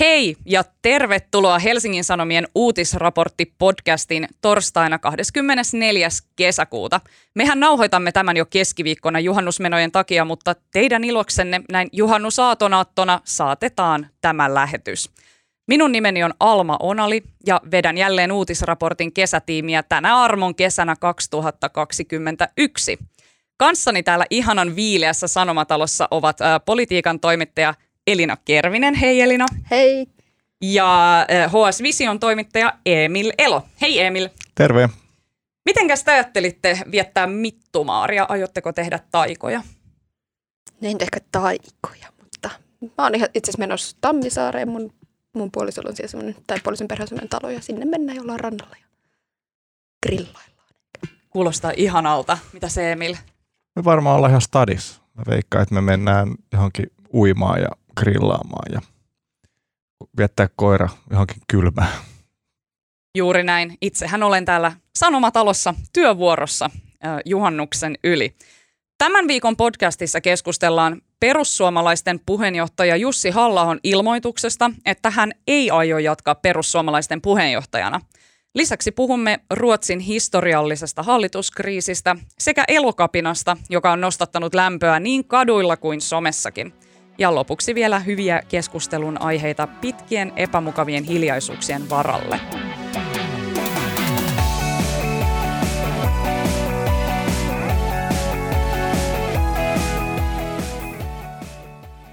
Hei ja tervetuloa Helsingin Sanomien uutisraportti-podcastin torstaina 24. kesäkuuta. Mehän nauhoitamme tämän jo keskiviikkona juhannusmenojen takia, mutta teidän iloksenne näin juhannusaatonaattona saatetaan tämä lähetys. Minun nimeni on Alma Onali ja vedän jälleen uutisraportin kesätiimiä tänä armon kesänä 2021. Kanssani täällä ihanan viileässä sanomatalossa ovat ä, politiikan toimittaja Elina Kervinen. Hei Elina. Hei. Ja HS Vision toimittaja Emil Elo. Hei Emil. Terve. Mitenkäs te ajattelitte viettää mittumaaria? Aiotteko tehdä taikoja? Ne en ehkä taikoja, mutta mä oon ihan itse asiassa menossa Tammisaareen. Mun, mun puolisolla on siellä semmoinen, tai puolison perhe on semmoinen talo ja sinne mennään jollain rannalla ja grillaillaan. Kuulostaa ihanalta. Mitä se Emil? Me varmaan ollaan ihan stadis. Mä veikkaan, että me mennään johonkin uimaan ja grillaamaan ja viettää koira johonkin kylmään. Juuri näin. Itsehän olen täällä Sanomatalossa työvuorossa juhannuksen yli. Tämän viikon podcastissa keskustellaan perussuomalaisten puheenjohtaja Jussi halla ilmoituksesta, että hän ei aio jatkaa perussuomalaisten puheenjohtajana. Lisäksi puhumme Ruotsin historiallisesta hallituskriisistä sekä elokapinasta, joka on nostattanut lämpöä niin kaduilla kuin somessakin – ja lopuksi vielä hyviä keskustelun aiheita pitkien epämukavien hiljaisuuksien varalle.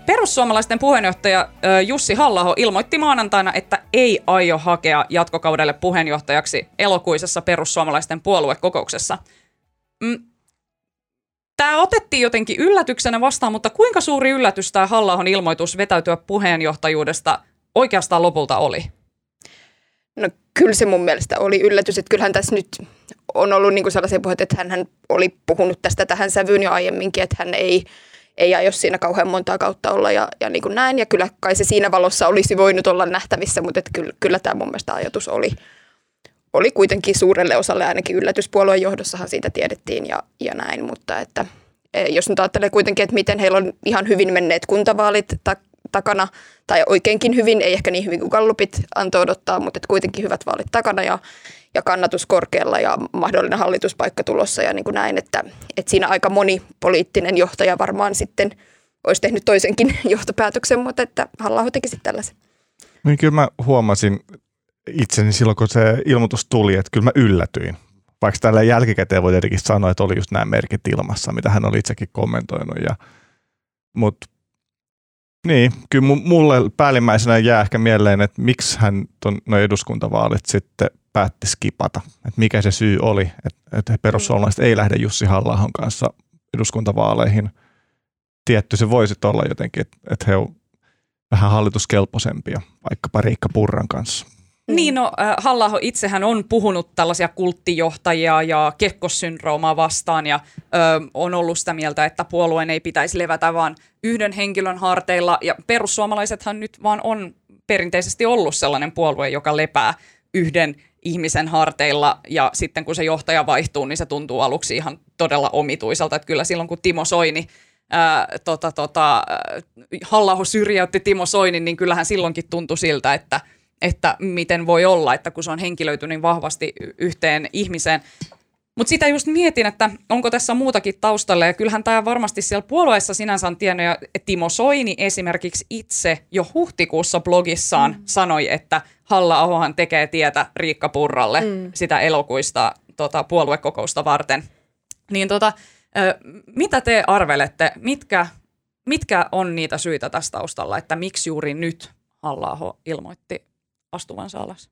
Perussuomalaisten puheenjohtaja Jussi halla ilmoitti maanantaina, että ei aio hakea jatkokaudelle puheenjohtajaksi elokuisessa perussuomalaisten puoluekokouksessa. Tämä otettiin jotenkin yllätyksenä vastaan, mutta kuinka suuri yllätys tämä halla ilmoitus vetäytyä puheenjohtajuudesta oikeastaan lopulta oli? No kyllä se mun mielestä oli yllätys, että kyllähän tässä nyt on ollut niin kuin sellaisia puheita, että hän oli puhunut tästä tähän sävyyn jo aiemminkin, että hän ei, ei aio siinä kauhean montaa kautta olla ja, ja niin kuin näin. Ja kyllä kai se siinä valossa olisi voinut olla nähtävissä, mutta että kyllä, kyllä tämä mun mielestä ajatus oli, oli kuitenkin suurelle osalle ainakin yllätyspuolueen johdossahan siitä tiedettiin ja, ja näin, mutta että e, jos nyt ajattelee kuitenkin, että miten heillä on ihan hyvin menneet kuntavaalit ta- takana, tai oikeinkin hyvin, ei ehkä niin hyvin kuin Gallupit antoi odottaa, mutta että kuitenkin hyvät vaalit takana ja, ja kannatus korkealla ja mahdollinen hallituspaikka tulossa ja niin kuin näin, että, että siinä aika moni poliittinen johtaja varmaan sitten olisi tehnyt toisenkin johtopäätöksen, mutta että halla teki sitten tällaisen. Niin kyllä mä huomasin itseni silloin, kun se ilmoitus tuli, että kyllä mä yllätyin. Vaikka tällä jälkikäteen voi tietenkin sanoa, että oli just nämä merkit ilmassa, mitä hän oli itsekin kommentoinut. Ja, mutta niin, kyllä mulle päällimmäisenä jää ehkä mieleen, että miksi hän tuon no eduskuntavaalit sitten päätti skipata. Että mikä se syy oli, että, että perussuomalaiset ei lähde Jussi halla kanssa eduskuntavaaleihin. Tietty se voisi olla jotenkin, että, että he ovat vähän hallituskelpoisempia, vaikkapa Riikka Purran kanssa. Mm. Niin, no äh, halla itsehän on puhunut tällaisia kulttijohtajia ja kekkossyndroomaa vastaan ja ö, on ollut sitä mieltä, että puolueen ei pitäisi levätä vaan yhden henkilön harteilla. Ja perussuomalaisethan nyt vaan on perinteisesti ollut sellainen puolue, joka lepää yhden ihmisen harteilla ja sitten kun se johtaja vaihtuu, niin se tuntuu aluksi ihan todella omituiselta. Että kyllä silloin kun Timo Soini ää, tota, tota, halla syrjäytti Timo Soinin, niin kyllähän silloinkin tuntui siltä, että – että miten voi olla, että kun se on henkilöity niin vahvasti yhteen ihmiseen. Mutta sitä just mietin, että onko tässä muutakin taustalla, ja kyllähän tämä varmasti siellä puolueessa sinänsä on tiennyt, ja Timo Soini esimerkiksi itse jo huhtikuussa blogissaan mm. sanoi, että Halla-ahohan tekee tietä Riikka Purralle mm. sitä elokuista tota, puoluekokousta varten. Niin tota, mitä te arvelette, mitkä, mitkä on niitä syitä tässä taustalla, että miksi juuri nyt halla ilmoitti astuvansa alas?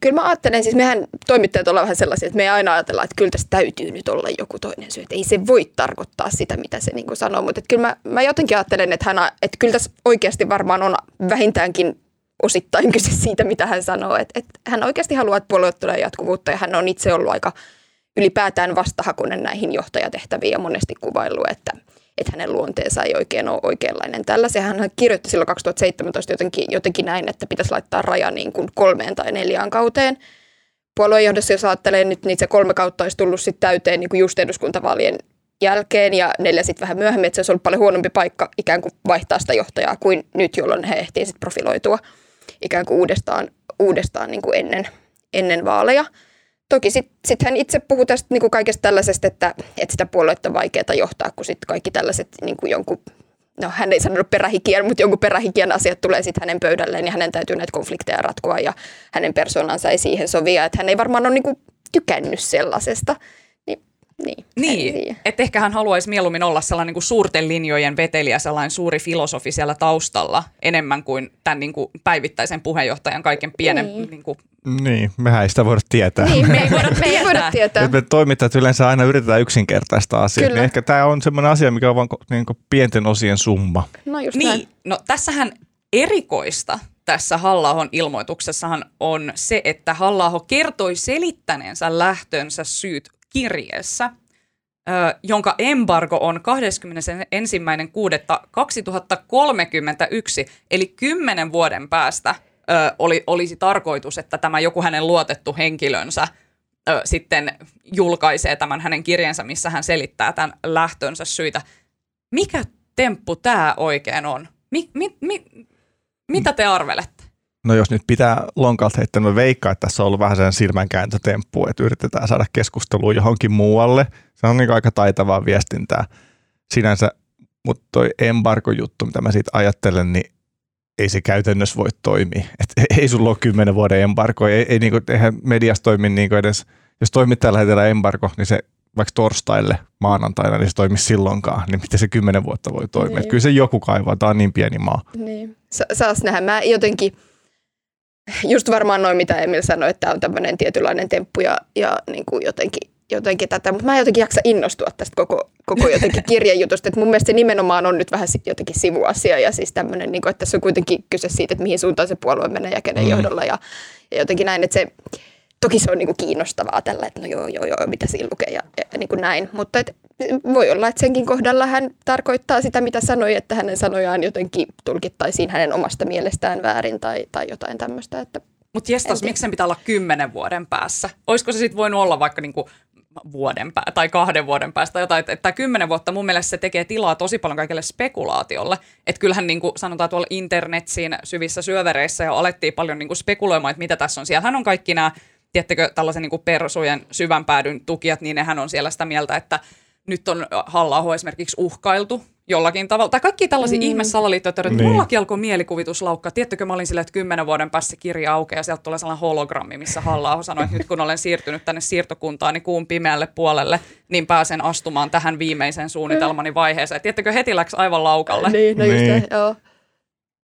Kyllä mä ajattelen, siis mehän toimittajat ollaan vähän sellaisia, että me aina ajatella, että kyllä tässä täytyy nyt olla joku toinen syy. Että ei se voi tarkoittaa sitä, mitä se niin sanoo. Mutta että kyllä mä, mä jotenkin ajattelen, että, hän, että kyllä tässä oikeasti varmaan on vähintäänkin osittain kyse siitä, mitä hän sanoo. Että, että hän oikeasti haluaa, että puolue tulee jatkuvuutta ja hän on itse ollut aika ylipäätään vastahakunen näihin johtajatehtäviin ja monesti kuvaillut, että – että hänen luonteensa ei oikein ole oikeanlainen. Tällaisen hän kirjoitti silloin 2017 jotenkin, jotenkin näin, että pitäisi laittaa raja niin kuin kolmeen tai neljään kauteen. Puoluejohdossa, jos ajattelee nyt, niin se kolme kautta olisi tullut sitten täyteen niin kuin just eduskuntavaalien jälkeen ja neljä sitten vähän myöhemmin, että se olisi ollut paljon huonompi paikka ikään kuin vaihtaa sitä johtajaa kuin nyt, jolloin he sitten profiloitua ikään kuin uudestaan, uudestaan niin kuin ennen, ennen vaaleja. Toki sitten sit hän itse puhui tästä niin kuin kaikesta tällaisesta, että, että sitä puoluetta on vaikeaa johtaa, kun sitten kaikki tällaiset niin kuin jonkun no hän ei sanonut perähikiän, mutta jonkun perähikiän asiat tulee sitten hänen pöydälleen ja hänen täytyy näitä konflikteja ratkoa ja hänen persoonansa ei siihen sovia. Että hän ei varmaan ole niinku tykännyt sellaisesta. Niin, niin, että ehkä hän haluaisi mieluummin olla sellainen niin kuin suurten linjojen vetelijä, sellainen suuri filosofi siellä taustalla, enemmän kuin tämän niin kuin päivittäisen puheenjohtajan kaiken pienen niin. Niin, kuin... niin, mehän ei sitä voida tietää. Niin, me ei voida, me ei voida tietää. me toimittajat yleensä aina yritetään yksinkertaista asiaa. Niin ehkä tämä on sellainen asia, mikä on vain niin pienten osien summa. No just niin, näin. no tässähän erikoista tässä halla ilmoituksessahan on se, että halla kertoi selittäneensä lähtönsä syyt kirjeessä, jonka embargo on 21.6.2031, eli kymmenen vuoden päästä oli, olisi tarkoitus, että tämä joku hänen luotettu henkilönsä sitten julkaisee tämän hänen kirjensä, missä hän selittää tämän lähtönsä syitä. Mikä temppu tämä oikein on? Mi, mi, mi, mitä te arvelette? No jos nyt pitää lonkalta heittää, mä veikkaan, että tässä on ollut vähän sen silmänkääntötemppu, että yritetään saada keskustelua johonkin muualle. Se on niin aika taitavaa viestintää sinänsä, mutta toi embargo-juttu, mitä mä siitä ajattelen, niin ei se käytännössä voi toimia. Et ei sulla ole kymmenen vuoden embargo, ei, ei niinku, eihän mediassa toimi niinku edes, jos toimittajalla lähetetään embargo, niin se vaikka torstaille maanantaina, niin se toimi silloinkaan, niin miten se kymmenen vuotta voi toimia. Niin. kyllä se joku kaivaa, tämä on niin pieni maa. Niin. Sa- saas nähdä. Mä jotenkin, just varmaan noin mitä Emil sanoi, että tämä on tämmöinen tietynlainen temppu ja, ja niin kuin jotenkin, jotenkin tätä, mutta mä en jotenkin jaksa innostua tästä koko, koko jotenkin kirjajutusta, että mun mielestä se nimenomaan on nyt vähän jotenkin sivuasia ja siis tämmöinen, niin kuin, että tässä on kuitenkin kyse siitä, että mihin suuntaan se puolue menee ja kenen mm. johdolla ja, ja jotenkin näin, että se toki se on niin kuin kiinnostavaa tällä, että no joo, joo, joo, mitä siinä lukee ja, ja niin kuin näin. Mutta et, voi olla, että senkin kohdalla hän tarkoittaa sitä, mitä sanoi, että hänen sanojaan jotenkin tulkittaisiin hänen omasta mielestään väärin tai, tai jotain tämmöistä. Että mutta jestas, miksi sen pitää olla kymmenen vuoden päässä? Olisiko se sitten voinut olla vaikka niinku vuoden pää- tai kahden vuoden päästä jotain. Että kymmenen vuotta mun mielestä se tekee tilaa tosi paljon kaikille spekulaatiolle. Että kyllähän niin kuin sanotaan tuolla internetsiin syvissä syövereissä jo alettiin paljon niin kuin spekuloimaan, että mitä tässä on. Siellähän on kaikki nämä tiettekö, tällaisen niin kuin persujen syvän päädyn tukijat, niin nehän on siellä sitä mieltä, että nyt on halla esimerkiksi uhkailtu jollakin tavalla. Tai kaikki tällaisia mm. ihmesalaliittoja, että niin. mullakin alkoi mielikuvituslaukka. Tiedättekö, mä olin silleen, että kymmenen vuoden päässä se kirja aukeaa ja sieltä tulee sellainen hologrammi, missä halla sanoi, että nyt kun olen siirtynyt tänne siirtokuntaan, niin kuun pimeälle puolelle, niin pääsen astumaan tähän viimeisen suunnitelmani vaiheeseen. Tiedättekö, heti läks aivan laukalle. Niin, no just niin. joo.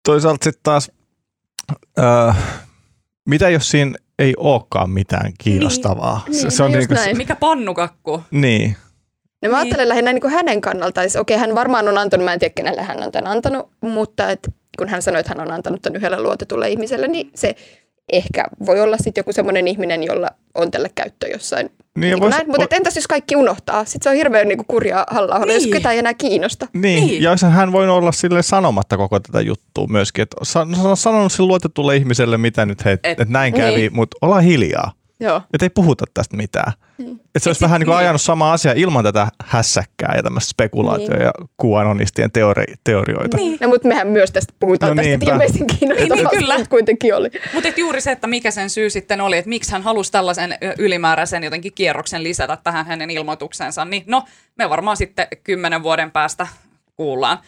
Toisaalta sitten taas, äh, mitä jos siinä ei olekaan mitään kiinnostavaa. Niin, se, se on no niin kuin, näin. Mikä pannukakku. Niin. No mä ajattelen niin. lähinnä niin kuin hänen kannaltaan. Siis, okei, hän varmaan on antanut, mä en tiedä kenelle hän on tämän antanut, mutta et, kun hän sanoi, että hän on antanut tämän yhdelle luotetulle ihmiselle, niin se ehkä voi olla sitten joku semmoinen ihminen, jolla on tälle käyttö jossain niin, niin vois, näin, mutta entäs jos kaikki unohtaa? Sitten se on hirveän niin kurjaa halla niin. jos ketään ei enää kiinnosta. Niin, niin. ja hän voi olla sille sanomatta koko tätä juttua myöskin. Että on sanonut sille luotetulle ihmiselle, mitä nyt he, että et näin kävi, niin. mutta olla hiljaa. Joo. Että ei puhuta tästä mitään. Mm. Että se olisi vähän niin kuin ajanut sama asia ilman tätä hässäkkää ja tämmöistä spekulaatio niin. ja kuanonistien teori- teorioita. Niin. No, mutta mehän myös tästä puhutaan no, tästä ilmeisen kiinnostavasta, niin, niin, kyllä. kuitenkin oli. Mutta juuri se, että mikä sen syy sitten oli, että miksi hän halusi tällaisen ylimääräisen jotenkin kierroksen lisätä tähän hänen ilmoituksensa, niin no me varmaan sitten kymmenen vuoden päästä kuullaan.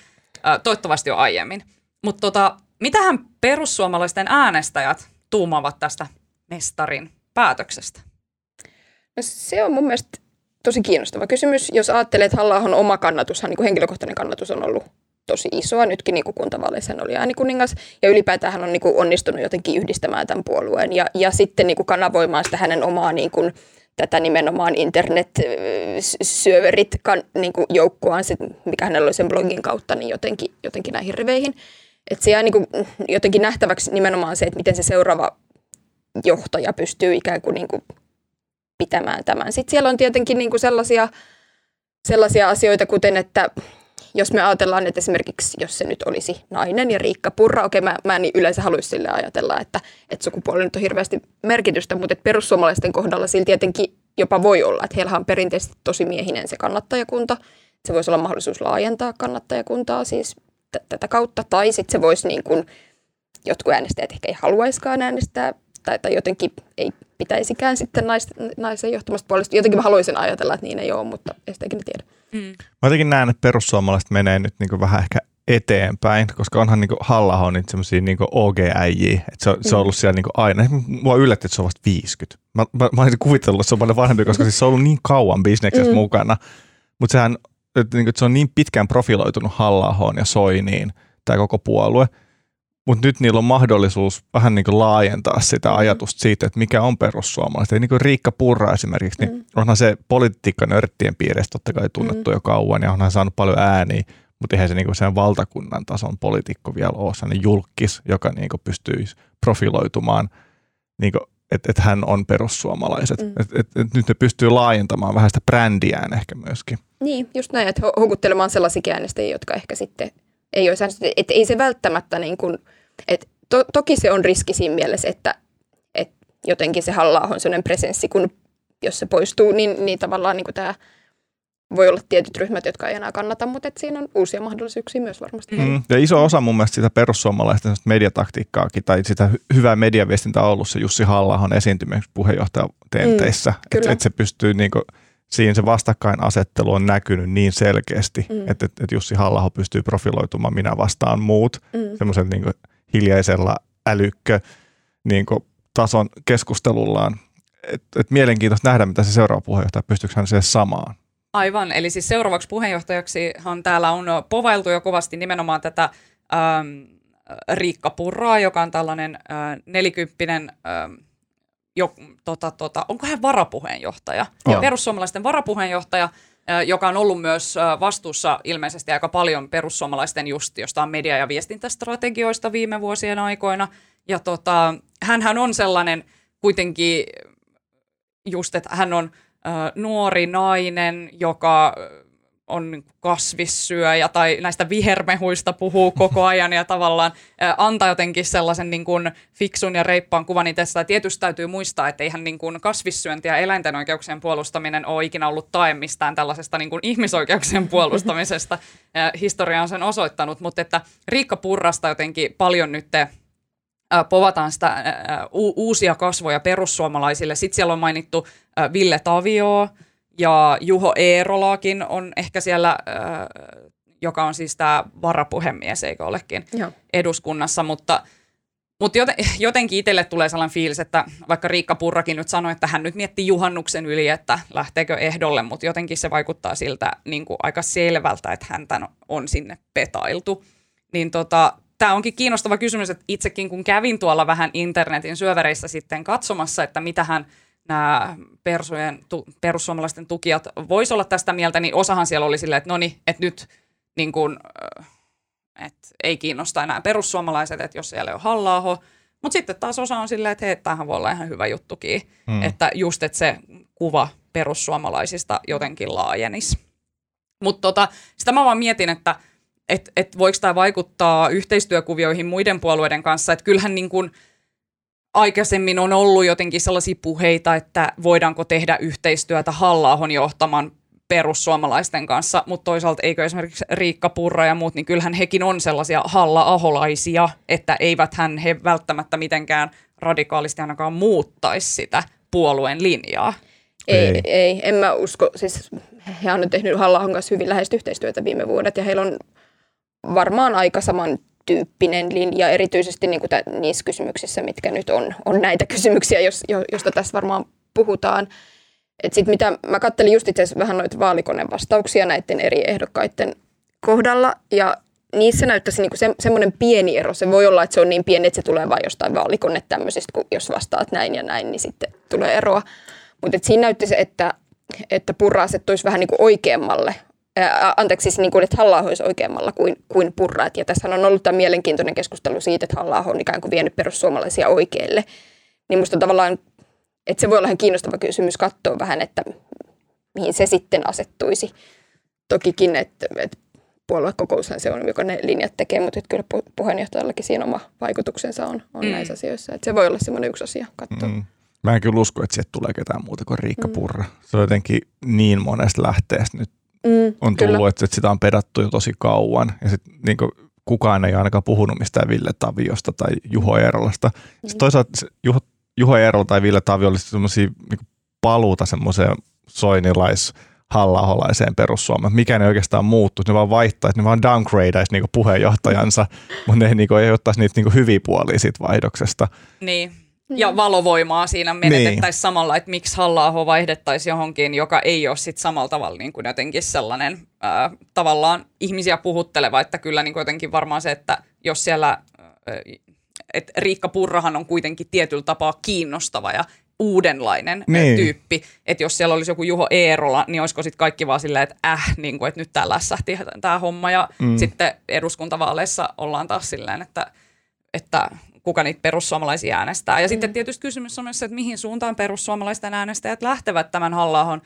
Toivottavasti jo aiemmin. Mutta tota, mitähän perussuomalaisten äänestäjät tuumavat tästä mestarin päätöksestä? No se on mun mielestä tosi kiinnostava kysymys. Jos ajattelee, että halla oma kannatushan, niin kuin henkilökohtainen kannatus on ollut tosi isoa. Nytkin niin kuntavaaleissa hän oli äänikuningas. Ja ylipäätään hän on niin kuin onnistunut jotenkin yhdistämään tämän puolueen. Ja, ja sitten niin kuin kanavoimaan sitä hänen omaa niin kuin, tätä nimenomaan internet-syöverit niin joukkoaan, mikä hänellä oli sen blogin kautta, niin jotenkin, jotenkin näihin riveihin. Että se jää niin kuin jotenkin nähtäväksi nimenomaan se, että miten se seuraava johtaja pystyy ikään kuin, niin kuin pitämään tämän. Sitten siellä on tietenkin niin kuin sellaisia, sellaisia asioita, kuten että jos me ajatellaan, että esimerkiksi jos se nyt olisi nainen ja Riikka Purra, okei mä, mä en yleensä haluaisi sille ajatella, että, että sukupuoli nyt on hirveästi merkitystä, mutta että perussuomalaisten kohdalla sillä tietenkin jopa voi olla, että heillä on perinteisesti tosi miehinen se kannattajakunta. Se voisi olla mahdollisuus laajentaa kannattajakuntaa siis t- tätä kautta, tai sitten se voisi niin kuin, jotkut äänestäjät ehkä ei haluaiskaan äänestää, tai, tai jotenkin ei pitäisikään sitten nais, naisen johtamasta puolesta. Jotenkin mä haluaisin ajatella, että niin ei ole, mutta ei sitäkin tiedä. Mm. Mä jotenkin näen, että perussuomalaiset menee nyt niin vähän ehkä eteenpäin, koska onhan niin Halla on niitä semmoisia niin OG-äijiä, että se, on, se on ollut siellä niin aina. Mua yllätti, että se on vasta 50. Mä, mä, mä olisin kuvitellut, että se on paljon vanhempi, koska siis se on ollut niin kauan bisneksessä mm. mukana. Mutta sehän, että, niin kuin, että se on niin pitkään profiloitunut halla ja Soiniin, tämä koko puolue, mutta nyt niillä on mahdollisuus vähän niin kuin laajentaa sitä mm. ajatusta siitä, että mikä on perussuomalaiset. Niin kuin Riikka Purra esimerkiksi, niin mm. onhan se politiikka-nörttien piirissä totta kai tunnettu mm. jo kauan ja onhan saanut paljon ääniä mutta eihän se niinku sen valtakunnan tason poliitikko vielä ole sellainen julkis, joka niinku pystyisi profiloitumaan, niinku, että et hän on perussuomalaiset. Mm. Et, et, et nyt ne pystyy laajentamaan vähän sitä brändiään ehkä myöskin. Niin, just näin, että houkuttelemaan sellaisia äänestäjiä, jotka ehkä sitten ei olisi että ei se välttämättä, niin kuin, että to, toki se on riski siinä mielessä, että, että jotenkin se halla on sellainen presenssi, kun jos se poistuu, niin, niin tavallaan niin kuin tämä – voi olla tietyt ryhmät, jotka ei enää kannata, mutta et siinä on uusia mahdollisuuksia myös varmasti. Mm. Ja iso osa mun mielestä sitä perussuomalaisten mediataktiikkaakin tai sitä hyvää mediaviestintää on ollut se Jussi halla esiintyminen puheenjohtajatenteissä. Mm, että et se pystyy niinku, siinä se vastakkainasettelu on näkynyt niin selkeästi, mm. että et, et Jussi halla pystyy profiloitumaan minä vastaan muut mm. semmoisen niinku hiljaisella älykkö niinku, tason keskustelullaan. Et, et mielenkiintoista nähdä, mitä se seuraava puheenjohtaja, pystyykö hän siihen samaan. Aivan, eli siis seuraavaksi puheenjohtajaksihan täällä on povailtu jo kovasti nimenomaan tätä ähm, Riikka Purraa, joka on tällainen äh, nelikymppinen, ähm, jo, tota, tota, onko hän varapuheenjohtaja? Oh. Perussuomalaisten varapuheenjohtaja, joka on ollut myös vastuussa ilmeisesti aika paljon perussuomalaisten just jostain media- ja viestintästrategioista viime vuosien aikoina. Ja tota, hän on sellainen kuitenkin just, että hän on nuori nainen, joka on kasvissyöjä tai näistä vihermehuista puhuu koko ajan ja tavallaan antaa jotenkin sellaisen niin kuin fiksun ja reippaan kuvan itsestä. Tietysti täytyy muistaa, että eihän niin kuin kasvissyönti ja eläinten oikeuksien puolustaminen ole ikinä ollut tae mistään tällaisesta niin kuin ihmisoikeuksien puolustamisesta. Historia on sen osoittanut, mutta että Riikka Purrasta jotenkin paljon nyt povataan sitä uusia kasvoja perussuomalaisille. Sitten siellä on mainittu Ville Tavio ja Juho Eerolakin on ehkä siellä, joka on siis tämä varapuhemies, eikö olekin, Joo. eduskunnassa, mutta mutta jotenkin itselle tulee sellainen fiilis, että vaikka Riikka Purrakin nyt sanoi, että hän nyt miettii juhannuksen yli, että lähteekö ehdolle, mutta jotenkin se vaikuttaa siltä niin kuin aika selvältä, että häntä on sinne petailtu. Niin tota, tämä onkin kiinnostava kysymys, että itsekin kun kävin tuolla vähän internetin syövereissä sitten katsomassa, että mitä hän nämä persujen, tu, perussuomalaisten tukijat voisi olla tästä mieltä, niin osahan siellä oli silleen, että no niin, että nyt niin kuin, että ei kiinnosta enää perussuomalaiset, että jos siellä ei ole halla mutta sitten taas osa on silleen, että hei, tämähän voi olla ihan hyvä juttukin, hmm. että just, että se kuva perussuomalaisista jotenkin laajenisi. Mutta tota, sitä mä vaan mietin, että – että et voiko tämä vaikuttaa yhteistyökuvioihin muiden puolueiden kanssa, että kyllähän niin kuin aikaisemmin on ollut jotenkin sellaisia puheita, että voidaanko tehdä yhteistyötä halla johtaman perussuomalaisten kanssa, mutta toisaalta eikö esimerkiksi Riikka Purra ja muut, niin kyllähän hekin on sellaisia halla-aholaisia, että eivät hän he välttämättä mitenkään radikaalisti ainakaan muuttaisi sitä puolueen linjaa. Ei, ei, ei en mä usko. Siis he on tehnyt halla kanssa hyvin läheistä yhteistyötä viime vuodet ja heillä on varmaan aika samantyyppinen linja, erityisesti niin kuin niissä kysymyksissä, mitkä nyt on, on näitä kysymyksiä, jos, jo, josta tässä varmaan puhutaan. Et sit mitä, mä kattelin just itse vähän noita vaalikoneen vastauksia näiden eri ehdokkaiden kohdalla, ja niissä näyttäisi niinku se, semmoinen pieni ero. Se voi olla, että se on niin pieni, että se tulee vain jostain vaalikone tämmöisistä, kun jos vastaat näin ja näin, niin sitten tulee eroa. Mutta siinä näytti että, että purra asettuisi vähän niin kuin oikeammalle ää, anteeksi, siis niin kuin, että halla olisi oikeammalla kuin, kuin purraat. Ja tässä on ollut tämä mielenkiintoinen keskustelu siitä, että halla on ikään kuin vienyt perussuomalaisia oikealle. Niin minusta tavallaan, että se voi olla ihan kiinnostava kysymys katsoa vähän, että mihin se sitten asettuisi. Tokikin, että, että puoluekokoushan se on, joka ne linjat tekee, mutta että kyllä puheenjohtajallakin siinä oma vaikutuksensa on, on mm. näissä asioissa. Että se voi olla semmoinen yksi asia katsoa. Mm. Mä en kyllä usko, että sieltä tulee ketään muuta kuin Riikka mm. Purra. Se on jotenkin niin monesta lähteestä nyt mm, on tullut, kyllä. että sitä on pedattu jo tosi kauan. Ja sit niin kukaan ei ainakaan puhunut mistään Ville Taviosta tai Juho Eerolasta. Mm. Sitten toisaalta Juho, Juho Eerola tai Ville Tavio olisi semmoisia niin paluuta semmoiseen soinilais halla perussuomaan. Mikä ne oikeastaan muuttuu, ne vaan vaihtaisi, ne vaan downgradeaisi niinku puheenjohtajansa, mutta ne niinku ei ottaisi niitä niinku hyviä puolia siitä vaihdoksesta. Niin, ja valovoimaa siinä menetettäisiin niin. samalla, että miksi halla vaihdettaisiin johonkin, joka ei ole sit samalla tavalla niin kuin jotenkin sellainen ää, tavallaan ihmisiä puhutteleva, että kyllä niin kuin jotenkin varmaan se, että jos siellä, että Riikka Purrahan on kuitenkin tietyllä tapaa kiinnostava ja uudenlainen niin. tyyppi. Että jos siellä olisi joku Juho Eerola, niin olisiko sitten kaikki vaan silleen, että äh, niin kuin, että nyt täällä lässähti tämä homma. Ja mm. sitten eduskuntavaaleissa ollaan taas silleen, että, että kuka niitä perussuomalaisia äänestää. Ja mm. sitten tietysti kysymys on myös se, että mihin suuntaan perussuomalaisten äänestäjät lähtevät tämän halla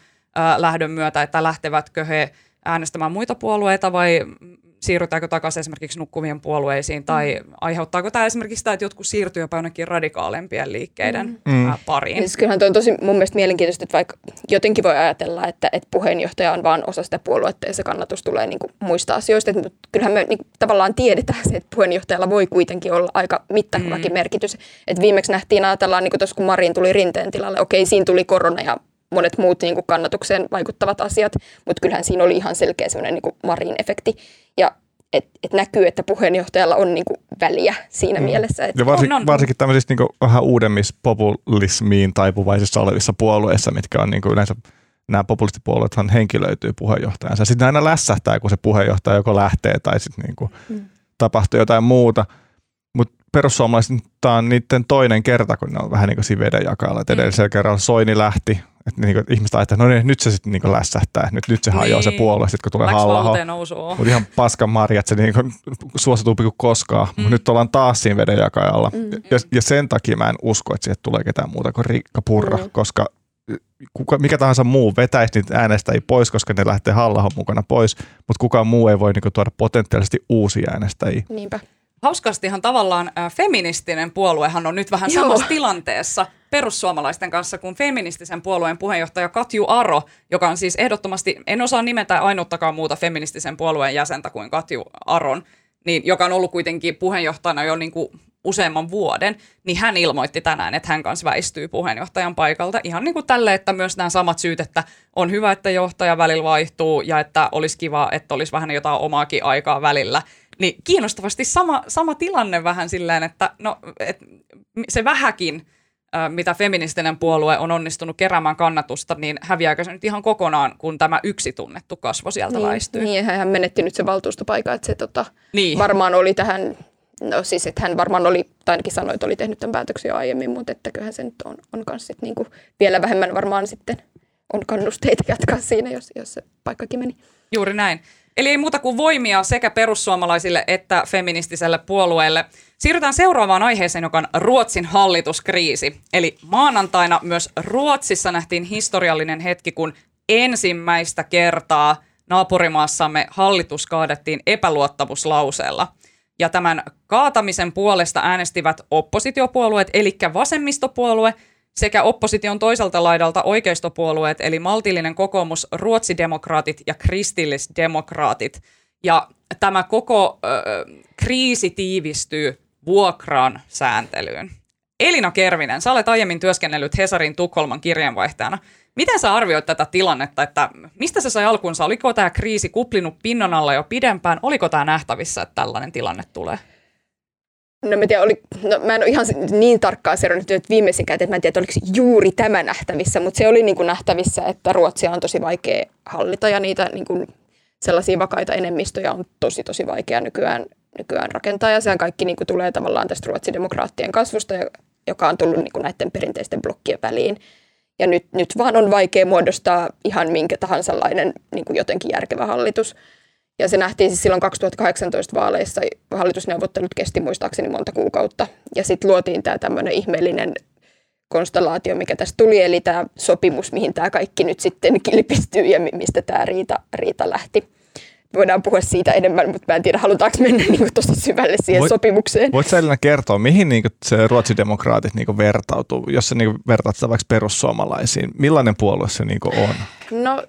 lähdön myötä, että lähtevätkö he äänestämään muita puolueita vai siirrytäänkö takaisin esimerkiksi nukkuvien puolueisiin, tai mm. aiheuttaako tämä esimerkiksi sitä, että jotkut siirtyy jopa jonnekin radikaalempien liikkeiden mm. mm. pariin? Siis kyllähän tuo on tosi mun mielestä mielenkiintoista, että vaikka jotenkin voi ajatella, että, että puheenjohtaja on vain osa sitä puoluetta ja se kannatus tulee niin kuin muista asioista, mutta kyllähän me niin kuin, tavallaan tiedetään se, että puheenjohtajalla voi kuitenkin olla aika mittavakin mm. merkitys. Et viimeksi nähtiin, ajatellaan niin kuin tuossa kun Marin tuli rinteen tilalle, okei siinä tuli korona ja monet muut niin kuin kannatukseen vaikuttavat asiat, mutta kyllähän siinä oli ihan selkeä semmoinen niin Marin efekti. Ja et, et näkyy, että puheenjohtajalla on niinku väliä siinä mm. mielessä. Että ja varsin, on, on. varsinkin tämmöisissä niinku vähän uudemmissa populismiin taipuvaisissa olevissa puolueissa, mitkä on niinku yleensä nämä populistipuolueethan henkilöityy puheenjohtajansa. Sitten aina lässähtää, kun se puheenjohtaja joko lähtee tai sitten niinku mm. tapahtuu jotain muuta. Mutta perussuomalaiset tämä on niiden toinen kerta, kun ne on vähän niin kuin siinä jakalla. Mm. Edellisellä kerralla Soini lähti, että niin kuin, ihmiset ajattelee, että no niin, nyt se sitten niin lässähtää, nyt, nyt se niin. hajoaa se puolue, sitten kun tulee halla Mutta ihan paskan marja, että se niin kuin, suositumpi kuin koskaan. Mm. Mutta nyt ollaan taas siinä vedenjakajalla. Mm. Ja, ja, sen takia mä en usko, että sieltä tulee ketään muuta kuin Riikka Purra, mm. koska kuka, mikä tahansa muu vetäisi niitä äänestäjiä pois, koska ne lähtee halla mukana pois, mutta kukaan muu ei voi niin kuin, tuoda potentiaalisesti uusia äänestäjiä. Niinpä hauskastihan tavallaan äh, feministinen puoluehan on nyt vähän Joo. samassa tilanteessa perussuomalaisten kanssa kuin feministisen puolueen puheenjohtaja Katju Aro, joka on siis ehdottomasti, en osaa nimetä ainuttakaan muuta feministisen puolueen jäsentä kuin Katju Aron, niin, joka on ollut kuitenkin puheenjohtajana jo niin kuin useamman vuoden, niin hän ilmoitti tänään, että hän kanssa väistyy puheenjohtajan paikalta. Ihan niin kuin tälle, että myös nämä samat syyt, että on hyvä, että johtaja välillä vaihtuu ja että olisi kiva, että olisi vähän jotain omaakin aikaa välillä – niin kiinnostavasti sama, sama tilanne vähän silleen, että no, et se vähäkin, mitä feministinen puolue on onnistunut keräämään kannatusta, niin häviääkö se nyt ihan kokonaan, kun tämä yksi tunnettu kasvo sieltä niin, väistyy? Niin, hän menetti nyt se valtuustopaikka, että se tota, niin. varmaan oli tähän, no siis, että hän varmaan oli, tai ainakin sanoi, että oli tehnyt tämän päätöksen jo aiemmin, mutta että kyllähän se nyt on, on kanssa sit niinku vielä vähemmän varmaan sitten on kannusteita jatkaa siinä, jos, jos se paikkakin meni. Juuri näin. Eli ei muuta kuin voimia sekä perussuomalaisille että feministiselle puolueelle. Siirrytään seuraavaan aiheeseen, joka on Ruotsin hallituskriisi. Eli maanantaina myös Ruotsissa nähtiin historiallinen hetki, kun ensimmäistä kertaa naapurimaassamme hallitus kaadettiin epäluottamuslauseella. Ja tämän kaatamisen puolesta äänestivät oppositiopuolueet, eli vasemmistopuolue – sekä opposition toiselta laidalta oikeistopuolueet, eli maltillinen kokoomus, ruotsidemokraatit ja kristillisdemokraatit. Ja tämä koko ö, kriisi tiivistyy vuokran sääntelyyn. Elina Kervinen, sä olet aiemmin työskennellyt Hesarin Tukholman kirjeenvaihtajana. Miten sä arvioit tätä tilannetta, että mistä se sai alkunsa? Oliko tämä kriisi kuplinut pinnan alla jo pidempään? Oliko tämä nähtävissä, että tällainen tilanne tulee? No mä, tiedä, oli, no mä en ole ihan niin tarkkaan seurannut että viimeisikään, että mä en tiedä, oliko juuri tämä nähtävissä, mutta se oli niin kuin nähtävissä, että Ruotsia on tosi vaikea hallita ja niitä niin kuin sellaisia vakaita enemmistöjä on tosi tosi vaikea nykyään, nykyään rakentaa ja sehän kaikki niin kuin tulee tavallaan tästä ruotsidemokraattien kasvusta, joka on tullut niin kuin näiden perinteisten blokkien väliin. Ja nyt, nyt vaan on vaikea muodostaa ihan minkä tahansa lainen niin kuin jotenkin järkevä hallitus. Ja se nähtiin siis silloin 2018 vaaleissa. Hallitusneuvottelut kesti muistaakseni monta kuukautta. Ja sitten luotiin tämä tämmöinen ihmeellinen konstellaatio, mikä tästä tuli, eli tämä sopimus, mihin tämä kaikki nyt sitten kilpistyy ja mistä tämä riita, riita lähti. Voidaan puhua siitä enemmän, mutta mä en tiedä, halutaanko mennä niin kuin tosi syvälle siihen Voit- sopimukseen. Voitko sä Elina kertoa, mihin niin se ruotsidemokraatit niin vertautuu, jos sä niin vertaat sitä vaikka perussuomalaisiin? Millainen puolue se niin on? No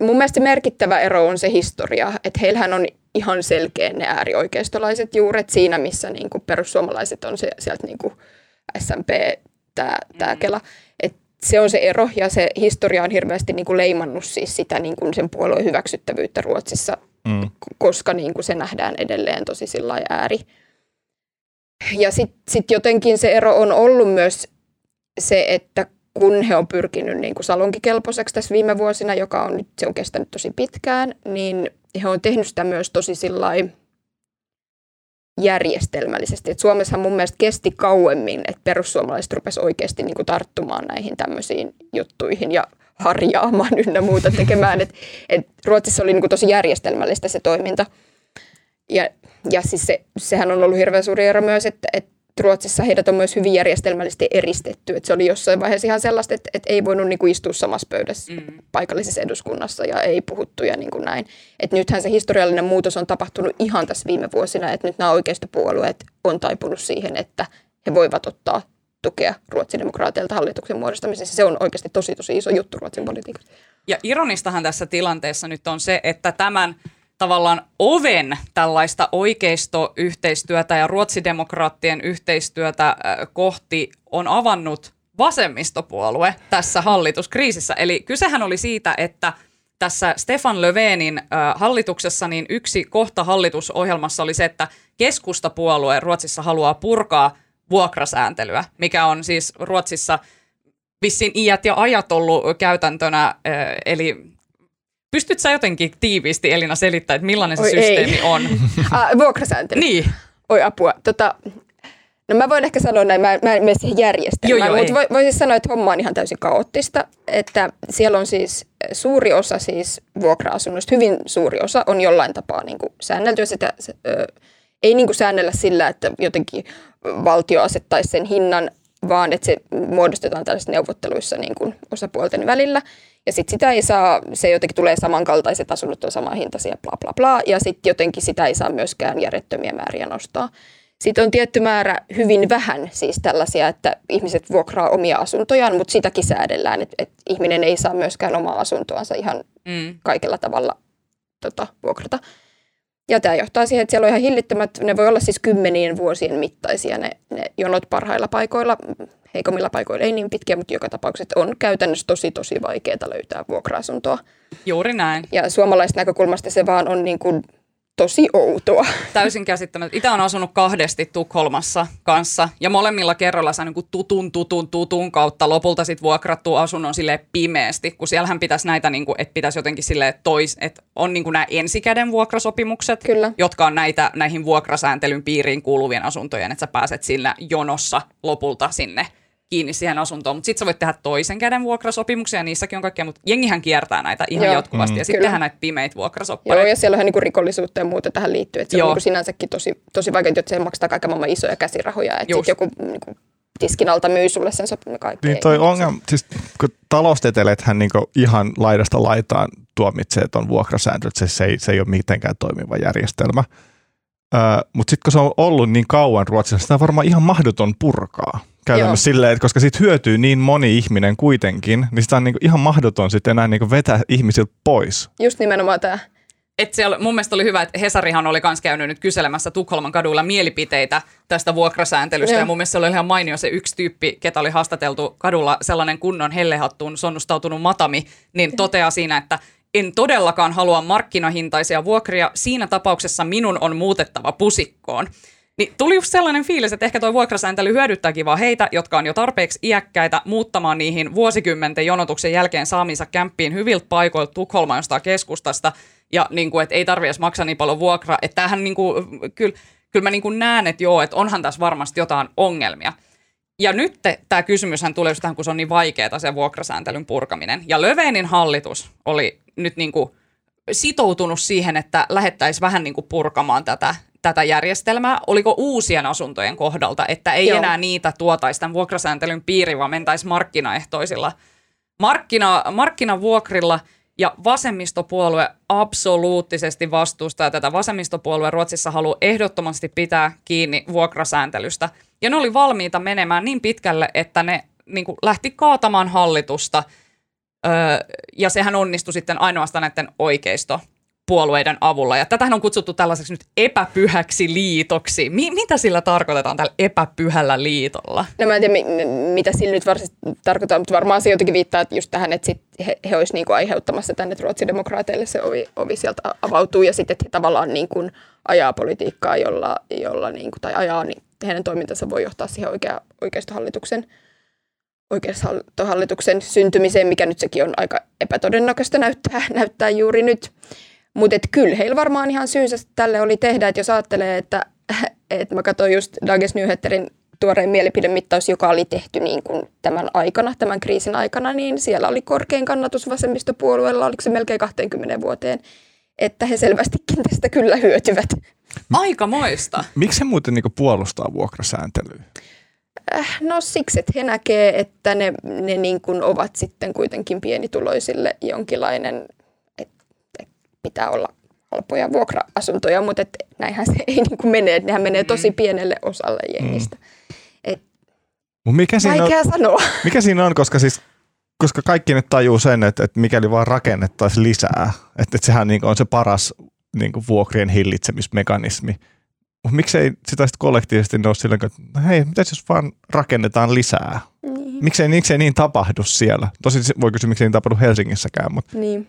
mun mielestä merkittävä ero on se historia, että heillähän on ihan selkeä ne äärioikeistolaiset juuret siinä, missä niin kuin perussuomalaiset on se, sieltä niin kuin SMP, tämä tää Kela. Se on se ero ja se historia on hirveästi niin kuin leimannut siis sitä niin kuin sen puolueen hyväksyttävyyttä Ruotsissa, Mm. koska niin kuin se nähdään edelleen tosi sillä ääri. Ja sitten sit jotenkin se ero on ollut myös se, että kun he on pyrkinyt niin kuin salonkikelpoiseksi tässä viime vuosina, joka on nyt, se on kestänyt tosi pitkään, niin he on tehnyt sitä myös tosi sillä lailla järjestelmällisesti. Et Suomessahan mun mielestä kesti kauemmin, että perussuomalaiset rupes oikeasti niin kuin tarttumaan näihin tämmöisiin juttuihin ja harjaamaan ynnä muuta tekemään. Et, et Ruotsissa oli niin kuin tosi järjestelmällistä se toiminta. Ja, ja siis se, sehän on ollut hirveän suuri ero myös, että, että Ruotsissa heidät on myös hyvin järjestelmällisesti eristetty. Että se oli jossain vaiheessa ihan sellaista, että, että ei voinut niin kuin istua samassa pöydässä Mm. paikallisessa eduskunnassa ja ei puhuttu ja niin kuin näin. Et nythän se historiallinen muutos on tapahtunut ihan tässä viime vuosina, että nyt nämä oikeistopuolueet on taipunut siihen, että he voivat ottaa tukea ruotsidemokraateilta hallituksen muodostamisessa. Se on oikeasti tosi tosi iso juttu Ruotsin politiikassa. Ja ironistahan tässä tilanteessa nyt on se, että tämän tavallaan oven tällaista oikeistoyhteistyötä ja ruotsidemokraattien yhteistyötä kohti on avannut vasemmistopuolue tässä hallituskriisissä. Eli kysehän oli siitä, että tässä Stefan Löfvenin hallituksessa niin yksi kohta hallitusohjelmassa oli se, että keskustapuolue Ruotsissa haluaa purkaa vuokrasääntelyä, mikä on siis Ruotsissa vissiin iät ja ajat ollut käytäntönä, eli pystyt sä jotenkin tiiviisti Elina selittämään, että millainen se Oi, systeemi ei. on? Ah, vuokrasääntely. niin, Oi apua. Tota, no mä voin ehkä sanoa näin, mä, mä en mene siihen järjestelmään, Joo, joo, mutta voisin sanoa, että homma on ihan täysin kaoottista. Että siellä on siis suuri osa siis vuokra-asunnoista, hyvin suuri osa on jollain tapaa niin kuin säännelty. Ja Sitä, se, ö, ei niin kuin säännellä sillä, että jotenkin valtio asettaisi sen hinnan, vaan että se muodostetaan tällaisissa neuvotteluissa niin kuin osapuolten välillä. Ja sitten sitä ei saa, se jotenkin tulee samankaltaiset asunnot on saman hintaisia, bla bla bla. Ja sitten jotenkin sitä ei saa myöskään järjettömiä määriä nostaa. Sitten on tietty määrä hyvin vähän siis tällaisia, että ihmiset vuokraa omia asuntojaan, mutta sitäkin säädellään, että, että ihminen ei saa myöskään omaa asuntoansa ihan mm, kaikella tavalla tota, vuokrata. Ja tämä johtaa siihen, että siellä on ihan hillittömät, ne voi olla siis kymmenien vuosien mittaisia ne, ne jonot parhailla paikoilla, heikommilla paikoilla ei niin pitkiä, mutta joka tapauksessa on käytännössä tosi tosi vaikeaa löytää vuokra-asuntoa. juuri näin. Ja suomalaisesta näkökulmasta se vaan on niin kuin tosi outoa. Täysin käsittämätöntä. Itse on asunut kahdesti Tukholmassa kanssa ja molemmilla kerroilla saa niin tutun, tutun, tutun kautta lopulta sit vuokrattu asunnon sille pimeästi, kun siellähän pitäisi näitä, niin kuin, että pitäisi jotenkin sille tois, että on niin kuin nämä ensikäden vuokrasopimukset, Kyllä. jotka on näitä, näihin vuokrasääntelyn piiriin kuuluvien asuntojen, että sä pääset sillä jonossa lopulta sinne kiinni siihen asuntoon, mutta sitten sä voit tehdä toisen käden vuokrasopimuksia, ja niissäkin on kaikkea, mutta jengihän kiertää näitä ihan Joo. jatkuvasti, ja sitten tehdään näitä pimeitä Joo, vuokrasoppareita. ja siellä on niinku rikollisuutta ja muuta tähän liittyy. Että se Joo. on niinku sinänsäkin tosi, tosi vaikeaa, että se maksaa kaiken maailman isoja käsirahoja. Että sitten joku niinku, tiskin alta myy sulle sen sopimuksen kaikkea. Niin toi ongelma, siis kun taloustieteilijäthän niin ihan laidasta laitaan tuomitsee tuon vuokrasääntö, että se, se, ei, se ei ole mitenkään toimiva järjestelmä. Öö, Mutta sitten kun se on ollut niin kauan Ruotsissa, sitä on varmaan ihan mahdoton purkaa. Käytännössä silleen, että koska siitä hyötyy niin moni ihminen kuitenkin, niin sitä on niin ihan mahdoton sitten enää niin vetää ihmisiltä pois. Just nimenomaan tämä. Et siellä, mun mielestä oli hyvä, että Hesarihan oli myös käynyt nyt kyselemässä Tukholman kaduilla mielipiteitä tästä vuokrasääntelystä. Joo. Ja mun mielestä se oli ihan mainio se yksi tyyppi, ketä oli haastateltu kadulla, sellainen kunnon hellehattuun sonnustautunut matami, niin toteaa siinä, että en todellakaan halua markkinahintaisia vuokria. Siinä tapauksessa minun on muutettava pusikkoon. Niin tuli just sellainen fiilis, että ehkä tuo vuokrasääntely hyödyttääkin vaan heitä, jotka on jo tarpeeksi iäkkäitä muuttamaan niihin vuosikymmenten jonotuksen jälkeen saamiinsa kämppiin hyviltä paikoilta Tukholman jostain keskustasta. Ja niin kuin, että ei tarvitse edes maksaa niin paljon vuokraa. Että tämähän niin kuin, kyllä, kyllä mä niin kuin näen, että joo, että onhan tässä varmasti jotain ongelmia. Ja nyt tämä kysymyshän tulee just tähän, kun se on niin vaikeaa se vuokrasääntelyn purkaminen. Ja Lövenin hallitus oli nyt niin kuin sitoutunut siihen, että lähettäisiin vähän niin kuin purkamaan tätä, tätä järjestelmää. Oliko uusien asuntojen kohdalta, että ei Joo. enää niitä tuotaisi tämän vuokrasääntelyn piiriin, vaan mentäisiin markkinaehtoisilla markkina, markkinavuokrilla. Ja vasemmistopuolue absoluuttisesti vastustaa tätä. Vasemmistopuolue Ruotsissa haluaa ehdottomasti pitää kiinni vuokrasääntelystä. Ja ne oli valmiita menemään niin pitkälle, että ne niin kuin, lähti kaatamaan hallitusta. Öö, ja sehän onnistui sitten ainoastaan näiden oikeisto puolueiden avulla. Ja tätähän on kutsuttu tällaiseksi nyt epäpyhäksi liitoksi. Mi- mitä sillä tarkoitetaan tällä epäpyhällä liitolla? No mä en tiedä, mitä sillä nyt varsinaisesti tarkoittaa, mutta varmaan se jotenkin viittaa just tähän, että sit he, he olisivat niinku aiheuttamassa tänne Ruotsin demokraateille se ovi, ovi sieltä avautuu ja sitten että he tavallaan niinku ajaa politiikkaa, jolla, jolla niinku, tai ajaa, niin heidän toimintansa voi johtaa siihen oikea, oikeistohallituksen oikeistohallituksen syntymiseen, mikä nyt sekin on aika epätodennäköistä näyttää, näyttää juuri nyt. Mutta kyllä heillä varmaan ihan syynsä tälle oli tehdä, että jos ajattelee, että, että mä katsoin just Dages Nyheterin tuoreen mielipidemittaus, joka oli tehty niin kuin tämän aikana, tämän kriisin aikana, niin siellä oli korkein kannatus vasemmistopuolueella, oliko se melkein 20 vuoteen, että he selvästikin tästä kyllä hyötyvät. Aika moista. Miksi he muuten niin puolustaa vuokrasääntelyä? Äh, no siksi, että he näkee, että ne, ne niin kuin ovat sitten kuitenkin pienituloisille jonkinlainen pitää olla halpoja vuokra-asuntoja, mutta et näinhän se ei niin kuin mene. Nehän menee tosi mm. pienelle osalle jengistä. Mm. Et mikä siinä on, sanoa. Mikä siinä on, koska siis koska kaikki nyt tajuu sen, että, että mikäli vaan rakennettaisiin lisää, että, että sehän niin on se paras niin vuokrien hillitsemismekanismi. Mutta miksei sitä sitten kollektiivisesti ole silleen, että no hei, mitä jos vaan rakennetaan lisää? Niin. Miksei, miksei niin tapahdu siellä? Tosin voi kysyä, miksei niin tapahdu Helsingissäkään. Mutta. Niin.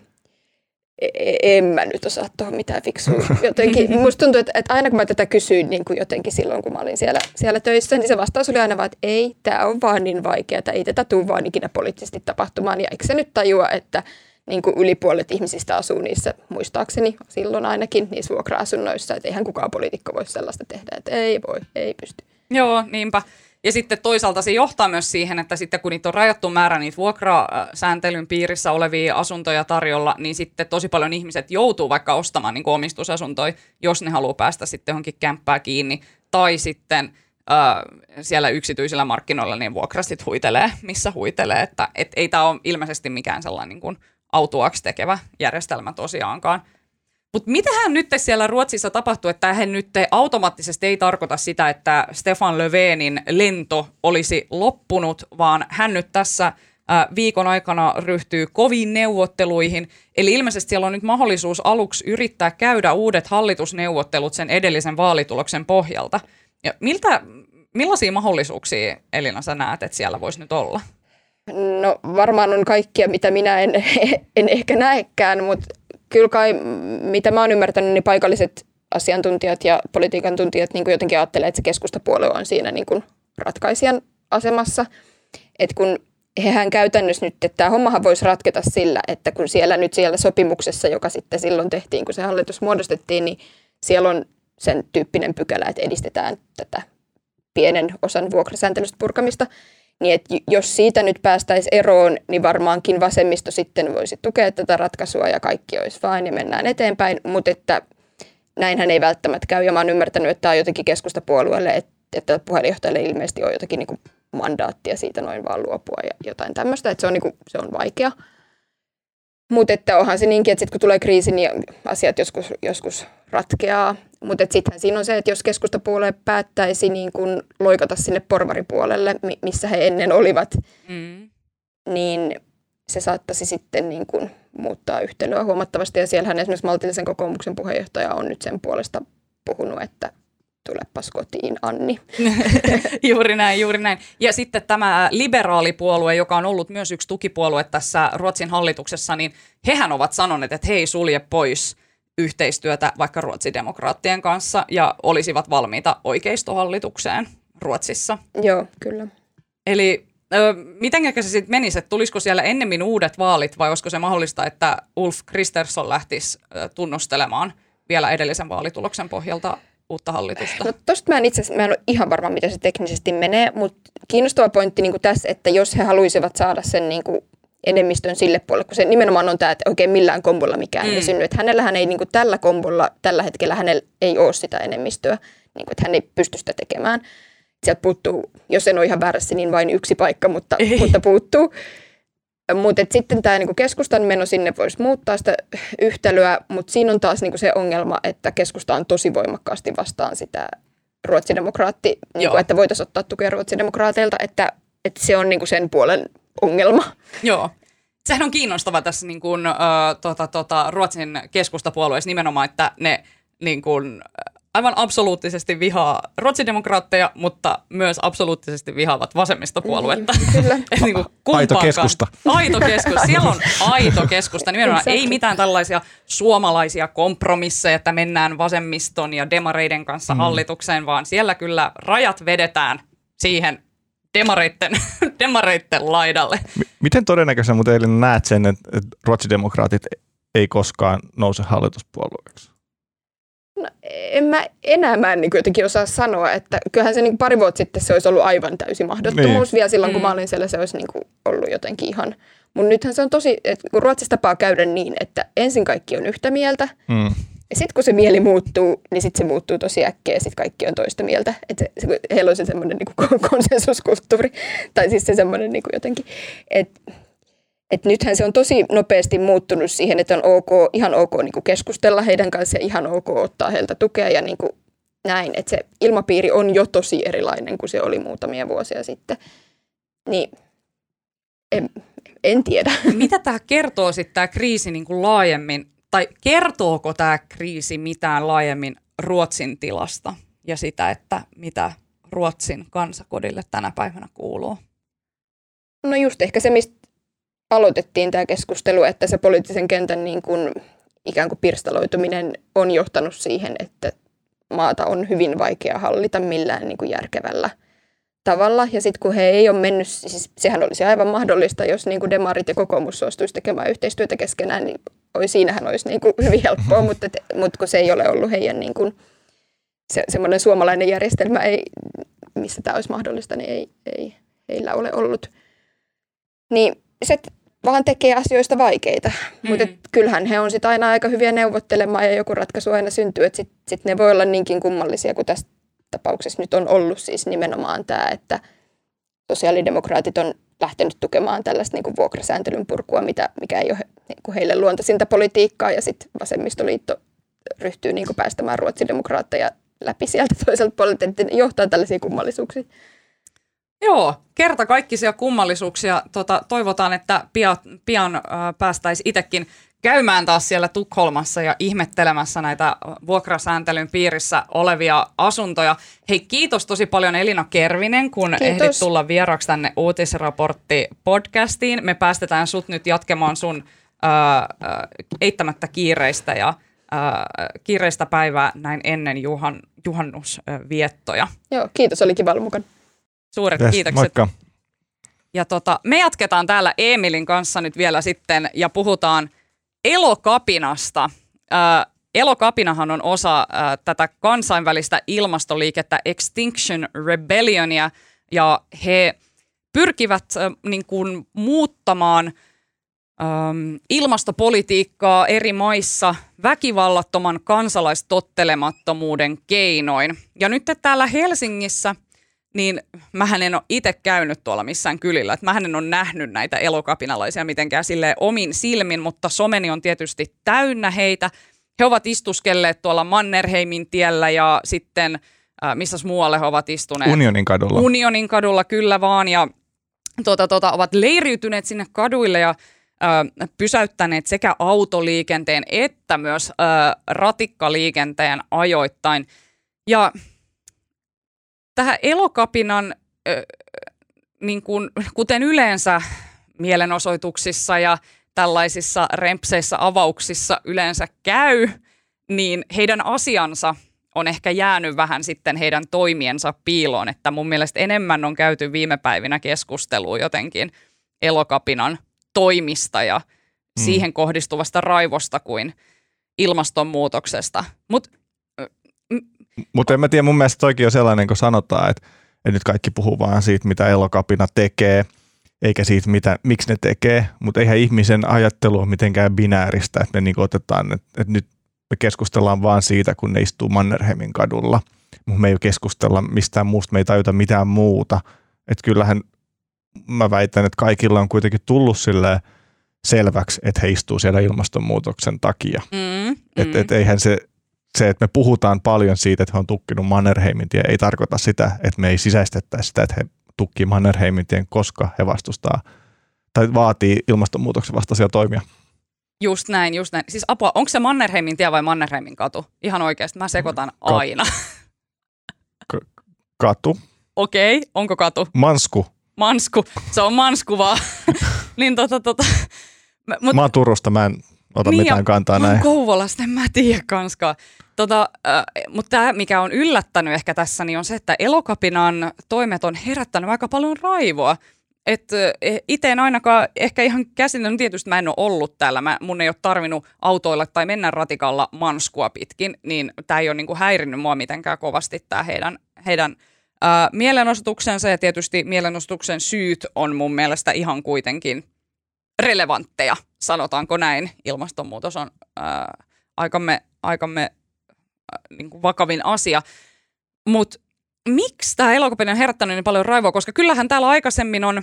E, e, en mä nyt osaa tuohon mitään fiksua. Jotenkin, musta tuntuu, että, että aina kun mä tätä kysyin niin kuin jotenkin silloin, kun mä olin siellä, siellä töissä, niin se vastaus oli aina vaan, että ei, tämä on vaan niin vaikeaa, ei tätä tule vaan ikinä poliittisesti tapahtumaan. Ja eikö se nyt tajua, että niin kuin yli puolet ihmisistä asuu niissä, muistaakseni silloin ainakin, niissä vuokra-asunnoissa, että eihän kukaan poliitikko voi sellaista tehdä, että ei voi, ei pysty. Joo, niinpä. Ja sitten toisaalta se johtaa myös siihen, että sitten kun niitä on rajattu määrä niitä vuokrasääntelyn piirissä olevia asuntoja tarjolla, niin sitten tosi paljon ihmiset joutuu vaikka ostamaan niin omistusasuntoja, jos ne haluaa päästä sitten johonkin kämppää kiinni. Tai sitten äh, siellä yksityisillä markkinoilla niin vuokra sitten huitelee, missä huitelee. Että et ei tämä ole ilmeisesti mikään sellainen niin autuaksi tekevä järjestelmä tosiaankaan. Mutta mitähän nyt siellä Ruotsissa tapahtuu, että hän nyt automaattisesti ei tarkoita sitä, että Stefan Löfvenin lento olisi loppunut, vaan hän nyt tässä viikon aikana ryhtyy koviin neuvotteluihin. Eli ilmeisesti siellä on nyt mahdollisuus aluksi yrittää käydä uudet hallitusneuvottelut sen edellisen vaalituloksen pohjalta. Ja miltä, millaisia mahdollisuuksia, Elina, sä näet, että siellä voisi nyt olla? No varmaan on kaikkia, mitä minä en, en ehkä näekään, mutta kyllä kai, mitä mä oon ymmärtänyt, niin paikalliset asiantuntijat ja politiikan tuntijat niin kuin jotenkin ajattelee, että se keskustapuolue on siinä niin kuin ratkaisijan asemassa. Että kun hehän käytännössä nyt, että tämä hommahan voisi ratketa sillä, että kun siellä nyt siellä sopimuksessa, joka sitten silloin tehtiin, kun se hallitus muodostettiin, niin siellä on sen tyyppinen pykälä, että edistetään tätä pienen osan vuokrasääntelystä purkamista. Niin että jos siitä nyt päästäisiin eroon, niin varmaankin vasemmisto sitten voisi tukea tätä ratkaisua ja kaikki olisi vain ja mennään eteenpäin. Mutta että näinhän ei välttämättä käy ja mä oon ymmärtänyt, että tämä on jotenkin keskustapuolueelle, että, puheenjohtajalle ilmeisesti on jotakin niin mandaattia siitä noin vaan luopua ja jotain tämmöistä, että se on, niin kuin, se on vaikea. Mutta että onhan se niinkin, että sit kun tulee kriisi, niin asiat joskus, joskus ratkeaa. Mutta sittenhän siinä on se, että jos keskustapuolue päättäisi niin kun loikata sinne porvaripuolelle, missä he ennen olivat, mm. niin se saattaisi sitten niin kun muuttaa yhtälöä huomattavasti. Ja siellähän esimerkiksi maltillisen kokoomuksen puheenjohtaja on nyt sen puolesta puhunut, että tulepas kotiin, Anni. juuri näin, juuri näin. Ja sitten tämä liberaalipuolue, joka on ollut myös yksi tukipuolue tässä Ruotsin hallituksessa, niin hehän ovat sanoneet, että he ei sulje pois yhteistyötä vaikka ruotsidemokraattien kanssa ja olisivat valmiita oikeistohallitukseen Ruotsissa. Joo, kyllä. Eli miten se sitten menisi, että tulisiko siellä ennemmin uudet vaalit vai olisiko se mahdollista, että Ulf Kristersson lähtisi tunnustelemaan vielä edellisen vaalituloksen pohjalta uutta hallitusta? No tosta mä en itse mä en ole ihan varma, miten se teknisesti menee, mutta kiinnostava pointti niin tässä, että jos he haluaisivat saada sen niin kuin enemmistön sille puolelle, kun se nimenomaan on tämä, että oikein millään kombolla mikään mm. ei synny. Että hänellähän ei niin kuin tällä kombolla, tällä hetkellä hänellä ei ole sitä enemmistöä, niin kuin, että hän ei pysty sitä tekemään. Sieltä puuttuu, jos en ole ihan väärässä, niin vain yksi paikka, mutta, mutta puuttuu. Mutta sitten tämä niinku keskustan meno sinne voisi muuttaa sitä yhtälöä, mutta siinä on taas niinku se ongelma, että keskusta on tosi voimakkaasti vastaan sitä ruotsidemokraatti, niinku, että voitaisiin ottaa tukea ruotsidemokraateilta, että, että se on niinku sen puolen ongelma. Joo. Sehän on kiinnostava tässä niin kuin, äh, tota, tota, Ruotsin keskustapuolueessa nimenomaan, että ne niin kuin, aivan absoluuttisesti vihaa ruotsidemokraatteja, mutta myös absoluuttisesti vihaavat vasemmistopuoluetta. Mm, kyllä. niin kuin aito keskusta. Aito keskusta. Siellä on aito keskusta. Nimenomaan exactly. ei mitään tällaisia suomalaisia kompromisseja, että mennään vasemmiston ja demareiden kanssa mm. hallitukseen, vaan siellä kyllä rajat vedetään siihen demareitten, demareitten laidalle. M- miten todennäköisenä mutta eilen näet sen, että, että ruotsidemokraatit ei koskaan nouse hallituspuolueeksi? No, en mä enää mä en niin jotenkin osaa sanoa, että kyllähän se niin pari vuotta sitten se olisi ollut aivan täysi mahdottomuus. Niin. Vielä silloin, kun mm. mä olin siellä, se olisi niin kuin ollut jotenkin ihan... Mutta nythän se on tosi, että kun Ruotsissa tapaa käydä niin, että ensin kaikki on yhtä mieltä, mm. Ja sitten kun se mieli muuttuu, niin sitten se muuttuu tosi äkkiä, ja sitten kaikki on toista mieltä. Että se, se, heillä on se semmoinen niin konsensuskulttuuri, tai siis se semmoinen niin jotenkin, että et nythän se on tosi nopeasti muuttunut siihen, että on ok, ihan ok niin kuin keskustella heidän kanssaan ja ihan ok ottaa heiltä tukea ja niin kuin näin. Että se ilmapiiri on jo tosi erilainen kuin se oli muutamia vuosia sitten. Niin en, en tiedä. Mitä tämä kertoo sitten tämä kriisi niin kuin laajemmin, tai kertooko tämä kriisi mitään laajemmin Ruotsin tilasta ja sitä, että mitä Ruotsin kansakodille tänä päivänä kuuluu? No just ehkä se, mistä aloitettiin tämä keskustelu, että se poliittisen kentän niin kuin, ikään kuin pirstaloituminen on johtanut siihen, että maata on hyvin vaikea hallita millään niin kuin järkevällä tavalla. Ja sitten kun he ei ole mennyt, siis sehän olisi aivan mahdollista, jos niin kuin demarit ja kokoomus suostuisi tekemään yhteistyötä keskenään, niin siinähän olisi niin kuin hyvin helppoa, mutta, mutta kun se ei ole ollut heidän niin kuin, se, semmoinen suomalainen järjestelmä, ei, missä tämä olisi mahdollista, niin ei, ei heillä ole ollut. Niin se vaan tekee asioista vaikeita. Mm. Mutta kyllähän he on sitten aina aika hyviä neuvottelemaan ja joku ratkaisu aina syntyy. Että sitten sit ne voi olla niinkin kummallisia kuin tässä tapauksessa nyt on ollut siis nimenomaan tämä, että sosiaalidemokraatit on lähtenyt tukemaan tällaista niin kuin vuokrasääntelyn purkua, mitä, mikä ei ole niin kuin heille luontaisinta politiikkaa, ja sitten vasemmistoliitto ryhtyy niin kuin päästämään ruotsidemokraatteja läpi sieltä toiselta puolelta, että johtaa tällaisia kummallisuuksia. Joo, kerta kaikkisia kummallisuuksia. Tota, toivotaan, että pian, pian äh, päästäisiin itsekin käymään taas siellä Tukholmassa ja ihmettelemässä näitä vuokrasääntelyn piirissä olevia asuntoja. Hei, kiitos tosi paljon Elina Kervinen, kun kiitos. ehdit tulla vieraksi tänne Uutisraportti-podcastiin. Me päästetään sut nyt jatkemaan sun äh, äh, eittämättä kiireistä ja äh, kiireistä päivää näin ennen juhan, juhannusviettoja. Joo, kiitos, oli kiva olla mukana. Suuret yes, kiitokset. Moikka. Ja tota, me jatketaan täällä Emilin kanssa nyt vielä sitten ja puhutaan elokapinasta. Äh, elokapinahan on osa äh, tätä kansainvälistä ilmastoliikettä Extinction Rebellionia ja he pyrkivät äh, niin kuin, muuttamaan ähm, ilmastopolitiikkaa eri maissa väkivallattoman kansalaistottelemattomuuden keinoin. Ja nyt täällä Helsingissä – niin mähän en ole itse käynyt tuolla missään kylillä. Että mähän en ole nähnyt näitä elokapinalaisia mitenkään sille omin silmin, mutta someni on tietysti täynnä heitä. He ovat istuskelleet tuolla Mannerheimin tiellä ja sitten, äh, missä muualle he ovat istuneet? Unionin kadulla. Unionin kadulla, kyllä vaan. Ja tuota, tuota, ovat leiriytyneet sinne kaduille ja äh, pysäyttäneet sekä autoliikenteen että myös äh, ratikkaliikenteen ajoittain. Ja tähän elokapinan, äh, niin kuin, kuten yleensä mielenosoituksissa ja tällaisissa rempseissä avauksissa yleensä käy, niin heidän asiansa on ehkä jäänyt vähän sitten heidän toimiensa piiloon, että mun mielestä enemmän on käyty viime päivinä keskustelua jotenkin elokapinan toimista ja mm. siihen kohdistuvasta raivosta kuin ilmastonmuutoksesta. Mutta mutta en mä tiedä, mun mielestä toikin on sellainen, kun sanotaan, että, että nyt kaikki puhuu vaan siitä, mitä elokapina tekee, eikä siitä, mitä, miksi ne tekee, mutta eihän ihmisen ajattelu ole mitenkään binääristä, että me niin otetaan, että, että nyt me keskustellaan vaan siitä, kun ne istuu Mannerheimin kadulla, mutta me ei keskustella mistään muusta, me ei tajuta mitään muuta. Että kyllähän mä väitän, että kaikilla on kuitenkin tullut sille selväksi, että he istuu siellä ilmastonmuutoksen takia. Mm, Että mm. et eihän se, se, että me puhutaan paljon siitä, että he on tukkinut Mannerheimin tie, ei tarkoita sitä, että me ei sisäistettäisi sitä, että he tukkii Mannerheimin tien, koska he vastustaa tai vaatii ilmastonmuutoksen vastaisia toimia. Just näin, just näin. Siis apua, onko se Mannerheimin tie vai Mannerheimin katu? Ihan oikeasti, mä sekoitan aina. Katu, Okei, okay, onko katu? Mansku, Mansku, se on Mansku vaan. niin tota, tota. Mut, mä oon Turusta, mä en ota Niin, mitään ja kantaa näin. Kouvolasta, en mä tiedä kanskaan. Tota, äh, mutta tämä, mikä on yllättänyt ehkä tässä, niin on se, että Elokapinan toimet on herättänyt aika paljon raivoa. Et äh, itse en ainakaan ehkä ihan käsitellyt, tietysti mä en ole ollut täällä, mä, mun ei ole tarvinnut autoilla tai mennä ratikalla manskua pitkin, niin tämä ei ole niinku häirinnyt mua mitenkään kovasti tämä heidän, heidän äh, mielenosoituksensa ja tietysti mielenosoituksen syyt on mun mielestä ihan kuitenkin relevantteja, sanotaanko näin. Ilmastonmuutos on ää, aikamme, aikamme ää, niin kuin vakavin asia. Mutta miksi tämä elokapinen on herättänyt niin paljon raivoa? Koska kyllähän täällä aikaisemmin on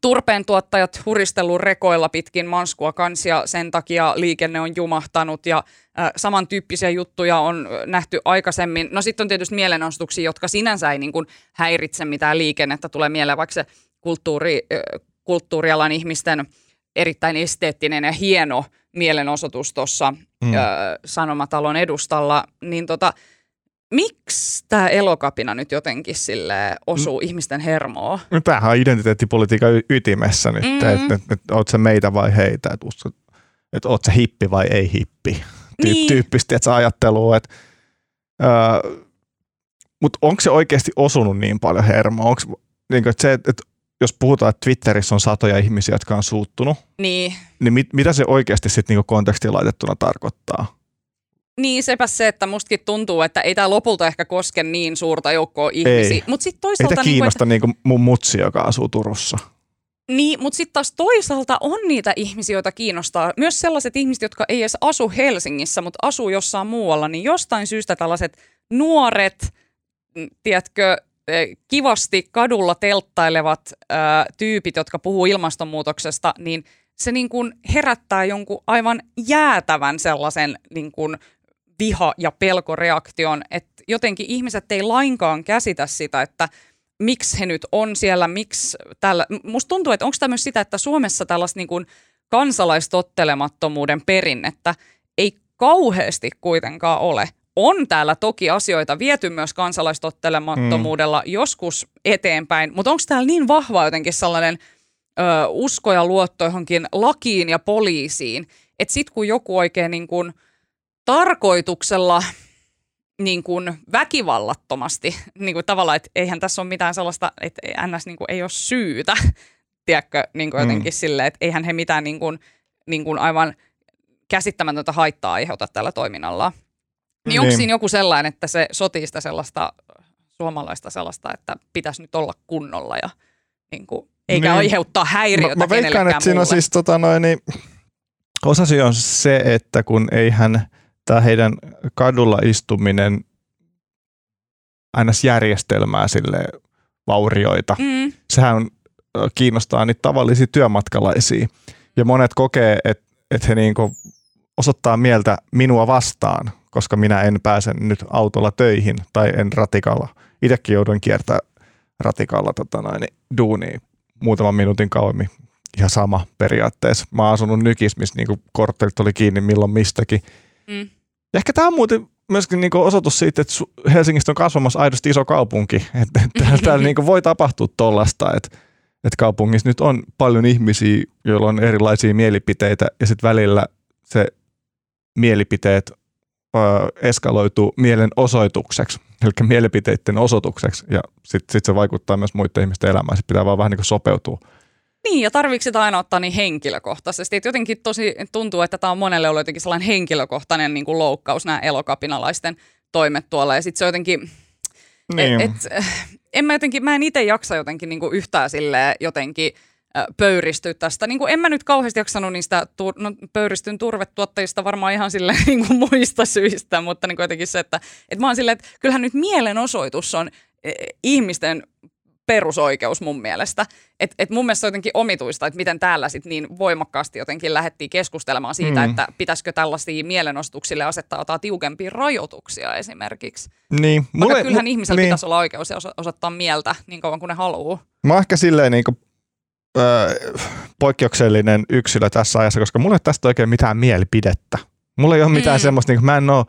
turpeen tuottajat huristellut rekoilla pitkin manskua kansia, sen takia liikenne on jumahtanut ja äh, samantyyppisiä juttuja on nähty aikaisemmin. No sitten on tietysti mielenosoituksia, jotka sinänsä ei niin kuin häiritse mitään liikennettä, tulee mieleen vaikka se kulttuuri, ö, kulttuurialan ihmisten erittäin esteettinen ja hieno mielenosoitus tuossa Mm. mm. Sanomatalon edustalla, niin tota, miksi tämä elokapina nyt jotenkin sille osuu mm. ihmisten hermoon? No Tämähän on identiteettipolitiikan y- ytimessä nyt, Mm. mm. että et, et, oot sä meitä vai heitä, että että oot sä hippi vai ei hippi. Tyyp, Niin. Tyyppisesti, että ajattelua, että öö, mutta onko se oikeasti osunut niin paljon hermoa? Onks, niin kuin, että se, että jos puhutaan, että Twitterissä on satoja ihmisiä, jotka on suuttunut, Niin, niin mit, mitä se oikeasti sitten niin kontekstiin laitettuna tarkoittaa? Niin sepä se, että mustakin tuntuu, että ei tämä lopulta ehkä koske niin suurta joukkoa ihmisiä. Mutta sitten Ei toisaalta, te niin kiinnosta niin kuin mun mutsi, joka asuu Turussa. niin, mutta sitten taas toisaalta on niitä ihmisiä, joita kiinnostaa. Myös sellaiset ihmiset, jotka ei edes asu Helsingissä, mutta asuu jossain muualla, niin jostain syystä tällaiset nuoret, mm, tiedätkö, kivasti kadulla telttailevat tyypit, jotka puhuu ilmastonmuutoksesta, niin se niin kuin herättää jonkun aivan jäätävän sellaisen niin kuin viha- ja pelkoreaktion, että jotenkin ihmiset ei lainkaan käsitä sitä, että miksi he nyt on siellä, miksi tällä. Musta tuntuu, että onko tämä myös sitä, että Suomessa tällaista niin kuin kansalaistottelemattomuuden perinnettä ei kauheasti kuitenkaan ole. On täällä toki asioita viety myös kansalaistottelemattomuudella mm. joskus eteenpäin, mutta onko täällä niin vahva jotenkin sellainen ö, usko ja luotto johonkin lakiin ja poliisiin, että sitten kun joku oikein niin kuin tarkoituksella niin kuin väkivallattomasti, niin kuin tavallaan, että eihän tässä ole mitään sellaista, että ns. Niin kuin ei ole syytä, tiedätkö, niin kuin jotenkin mm. silleen, että eihän he mitään niin kuin, niin kuin aivan käsittämätöntä haittaa aiheuta tällä toiminnalla. Niin onko Niin. siinä joku sellainen, että se sotii sitä sellaista suomalaista sellaista, että pitäisi nyt olla kunnolla ja niin kuin, eikä Niin. aiheuttaa häiriötä Mä, mä veikkaan, että siinä on siis tota noin, niin, osasyy on se, että kun eihän tämä heidän kadulla istuminen aina järjestelmää sille vaurioita. Mm, Sehän kiinnostaa niitä tavallisia työmatkalaisia. Ja monet kokee, että et he niinku osoittaa mieltä minua vastaan, koska minä en pääse nyt autolla töihin tai en ratikalla. Itsekin jouduin kiertää ratikalla tota noin, niin duuniin muutaman minuutin kauemmin. Ihan sama periaatteessa. Mä oon asunut nykis, missä niinku korttelit oli kiinni milloin mistäkin. mm. Ja ehkä tämä on muuten myöskin niinku osoitus siitä, että Helsingistä on kasvamassa aidosti iso kaupunki. Että et täällä, täällä niinku voi tapahtua tollasta, että et kaupungissa nyt on paljon ihmisiä, joilla on erilaisia mielipiteitä ja sitten välillä se mielipiteet eskaloituu mielenosoitukseksi, eli mielipiteiden osoitukseksi ja sitten sit se vaikuttaa myös muiden ihmisten elämään. Sitten pitää vaan vähän niin sopeutua. Niin, ja tarviiko sitä aina ottaa niin henkilökohtaisesti? Et jotenkin tosi tuntuu, että tämä on monelle ollut jotenkin sellainen henkilökohtainen niin kuin loukkaus, nämä elokapinalaisten toimet tuolla. Ja sitten se jotenkin, Niin. et, et, äh, en mä jotenkin, mä en itse jaksa jotenkin niin kuin yhtään silleen jotenkin pöyristyä tästä. Niin kuin en mä nyt kauheasti jaksanut niistä tur- no, pöyristyn turvetuottajista varmaan ihan sille niin kuin muista syistä, mutta niin kuin jotenkin se, että, että mä oon silleen, että kyllähän nyt mielenosoitus on eh, ihmisten perusoikeus mun mielestä. Et, et mun mielestä se on jotenkin omituista, että miten täällä sit niin voimakkaasti jotenkin lähdettiin keskustelemaan siitä, mm. että pitäisikö tällaisia mielenostuksille asettaa jotain tiukempia rajoituksia esimerkiksi. Niin. Mulle, Vaikka kyllähän mu- ihmisellä niin. pitäisi olla oikeus ja osoittaa mieltä niin kauan kuin ne haluaa. Mä ehkä silleen niin kuin, öö, poikkeuksellinen yksilö tässä ajassa, koska mulla ei tästä oikein mitään mielipidettä. Mulla ei ole mitään mm. semmoista, niin kuin, mä en ole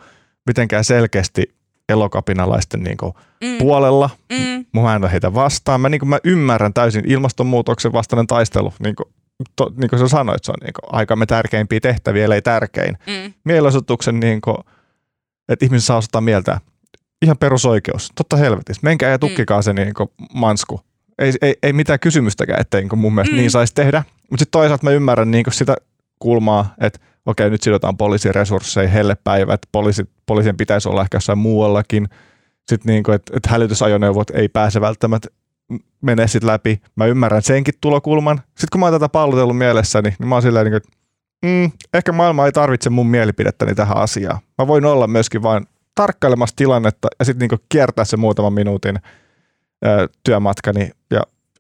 mitenkään selkeästi elokapinalaisten niin kuin, mm. puolella. Mm. Mä en ole heitä vastaan. Mä, niin kuin, mä ymmärrän täysin ilmastonmuutoksen vastainen taistelu. Niin kuin, to, niin kuin sä sanoit, se on niin kuin, aikamme tärkeimpiä tehtäviä, ei tärkein. Mm. Mielenosoituksen, niin kuin, että ihmiset saa osoittaa mieltä. Ihan perusoikeus. Totta helvetissä. Menkää ja tukkikaa mm. se niin kuin, mansku. Ei, ei, ei mitään kysymystäkään, ettei niin mun mielestä mm. niin saisi tehdä. Mutta sitten toisaalta mä ymmärrän niin sitä kulmaa, että okei, nyt sidotaan poliisin resursseja, hellepäivät, poliisi, poliisien pitäisi olla ehkä jossain muuallakin. Sitten niin kuin, että, että hälytysajoneuvot ei pääse välttämättä mene sitten läpi. Mä ymmärrän senkin tulokulman. Sitten kun mä oon tätä pallotellut mielessäni, niin mä oon silleen, niin kuin, että mm, ehkä maailma ei tarvitse mun mielipidettäni tähän asiaan. Mä voin olla myöskin vain tarkkailemassa tilannetta ja sitten niin kiertää se muutaman minuutin ö, työmatkani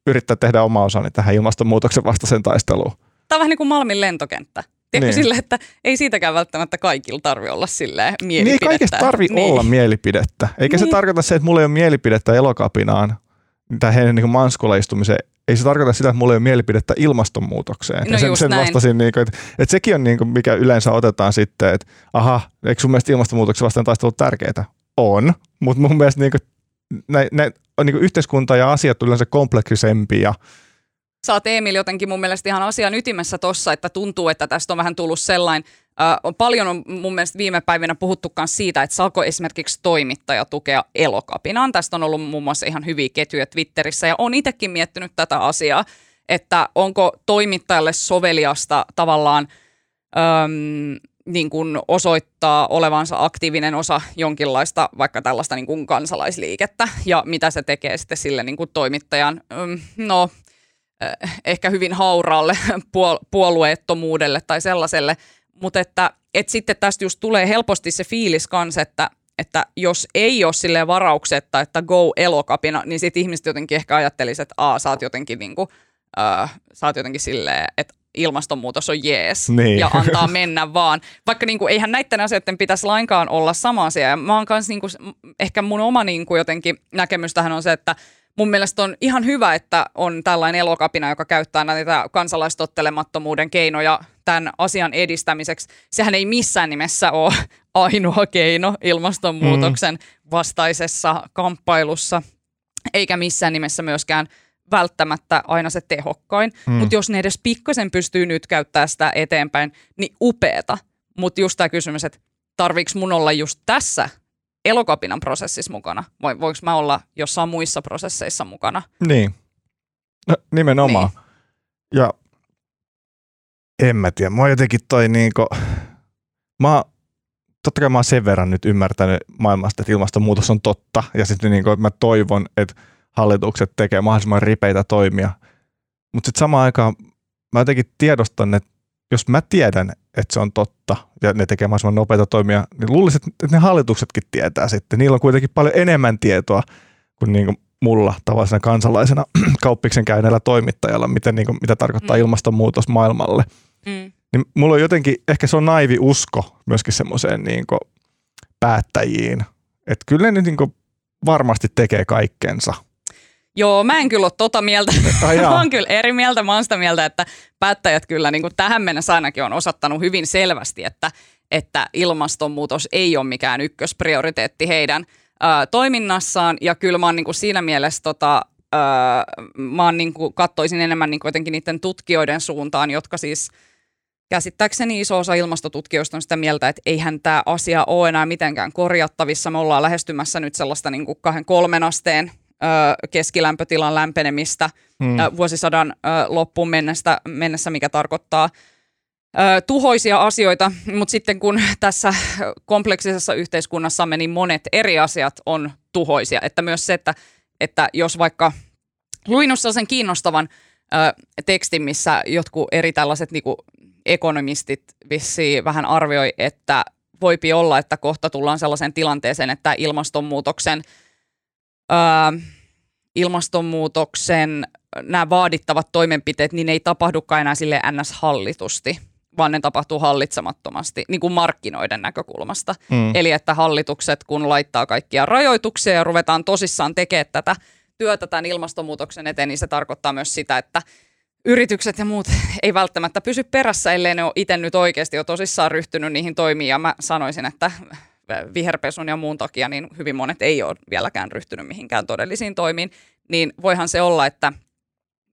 yrittää tehdä oma osani tähän ilmastonmuutoksen vastaisen taisteluun. Tämä on vähän niin kuin Malmin lentokenttä. Tiedätkö niin. sille, että ei siitäkään välttämättä kaikilla tarvi olla silleen mielipidettä. Niin, kaikesta tarvi niin. olla mielipidettä. Eikä niin. se tarkoita se, että mulla ei ole mielipidettä elokapinaan tai heidän niin manskulla istumiseen. Ei se tarkoita sitä, että mulla ei ole mielipidettä ilmastonmuutokseen. No ja sen, sen näin. vastasin, niin kuin, että, että sekin on niin kuin, mikä yleensä otetaan sitten, että aha, eikö sun mielestä ilmastonmuutoksen vastaan taistelu tärkeää? On, mutta mun mielestä niin kuin, ne, ne, niin yhteiskunta ja asiat on yleensä kompleksisempia sä oot Emil jotenkin mun mielestä ihan asian ytimessä tossa, että tuntuu, että tästä on vähän tullut sellainen, äh, on paljon on mun mielestä viime päivinä puhuttu myös siitä, että saako esimerkiksi toimittaja tukea elokapinaan. Tästä on ollut muun muassa ihan hyviä ketjuja Twitterissä ja on itsekin miettinyt tätä asiaa, että onko toimittajalle soveliasta tavallaan äm, niin kuin osoittaa olevansa aktiivinen osa jonkinlaista vaikka tällaista niin kuin kansalaisliikettä? Ja mitä se tekee sitten sille niin kuin toimittajan, no Äh, ehkä hyvin hauraalle puolueettomuudelle tai sellaiselle, mutta että, että sitten tästä just tulee helposti se fiilis kanssa, että, että jos ei ole sille varauksetta, että go elokapina, niin sitten ihmiset jotenkin ehkä ajattelisi, että aa, sä oot jotenkin, niinku, äh, sä oot jotenkin silleen, että ilmastonmuutos on jees niin. ja antaa mennä vaan. Vaikka niin kuin, eihän näiden asioiden pitäisi lainkaan olla sama asia. Ja mä oon kans, niin kuin, ehkä mun oma niin kuin, jotenkin näkemys tähän on se, että mun mielestä on ihan hyvä, että on tällainen elokapina, joka käyttää näitä kansalaistottelemattomuuden keinoja tämän asian edistämiseksi. Sehän ei missään nimessä ole ainoa keino ilmastonmuutoksen mm. vastaisessa kamppailussa, eikä missään nimessä myöskään välttämättä aina se tehokkain. Mm. Mutta jos ne edes pikkasen pystyy nyt käyttämään sitä eteenpäin, niin upeeta. Mutta just tämä kysymys, että tarviiko mun olla just tässä elokapinan prosessissa mukana? Vai voinko mä olla jossain muissa prosesseissa mukana? Niin, no, nimenomaan. Niin. Ja en mä tiedä, mä jotenkin toi niinku, mä totta kai mä oon sen verran nyt ymmärtänyt maailmasta, että ilmastonmuutos on totta, ja sitten niinku, että mä toivon, että hallitukset tekee mahdollisimman ripeitä toimia. Mutta sitten samaan aikaan mä jotenkin tiedostan, että jos mä tiedän, että se on totta ja ne tekee mahdollisimman nopeita toimia, niin luulisin, että ne hallituksetkin tietää sitten. Niillä on kuitenkin paljon enemmän tietoa kuin, niin kuin mulla tavallisena kansalaisena kauppiksen käyneellä toimittajalla, miten, niin kuin, mitä tarkoittaa mm. ilmastonmuutos maailmalle. Mm. Niin mulla on jotenkin, ehkä se on naivi usko myöskin semmoiseen niin päättäjiin, että kyllä ne niin kuin varmasti tekee kaikkensa – Joo, mä en kyllä ole tota mieltä. Oh, mä oon kyllä eri mieltä. Mä oon sitä mieltä, että päättäjät kyllä niin kuin tähän mennessä ainakin on osoittanut hyvin selvästi, että, että ilmastonmuutos ei ole mikään ykkösprioriteetti heidän ää, toiminnassaan. Ja kyllä mä oon niin kuin siinä mielessä tota, ää, mä oon niin kuin, kattoisin enemmän niin kuin jotenkin niiden tutkijoiden suuntaan, jotka siis käsittääkseni iso osa ilmastotutkijoista on sitä mieltä, että eihän tämä asia ole enää mitenkään korjattavissa. Me ollaan lähestymässä nyt sellaista niin kuin kahden kolmen asteen keskilämpötilan lämpenemistä hmm. vuosisadan loppuun mennessä, mennessä mikä tarkoittaa tuhoisia asioita, mutta sitten kun tässä kompleksisessa yhteiskunnassamme niin monet eri asiat on tuhoisia, että myös se, että, että jos vaikka luin sen kiinnostavan ö, tekstin, missä jotkut eri tällaiset niinku, ekonomistit vissiin vähän arvioi, että voipi olla, että kohta tullaan sellaiseen tilanteeseen, että ilmastonmuutoksen – öö, ilmastonmuutoksen nämä vaadittavat toimenpiteet, niin ne ei tapahdukaan enää sille NS-hallitusti, vaan ne tapahtuu hallitsemattomasti, niin kuin markkinoiden näkökulmasta. Mm. Eli että hallitukset, kun laittaa kaikkia rajoituksia ja ruvetaan tosissaan tekemään tätä työtä tämän ilmastonmuutoksen eteen, niin se tarkoittaa myös sitä, että yritykset ja muut ei välttämättä pysy perässä, ellei ne ole itse nyt oikeasti jo tosissaan ryhtynyt niihin toimiin. Ja mä sanoisin, että viherpesun ja muun takia niin hyvin monet ei ole vieläkään ryhtynyt mihinkään todellisiin toimiin. Niin voihan se olla, että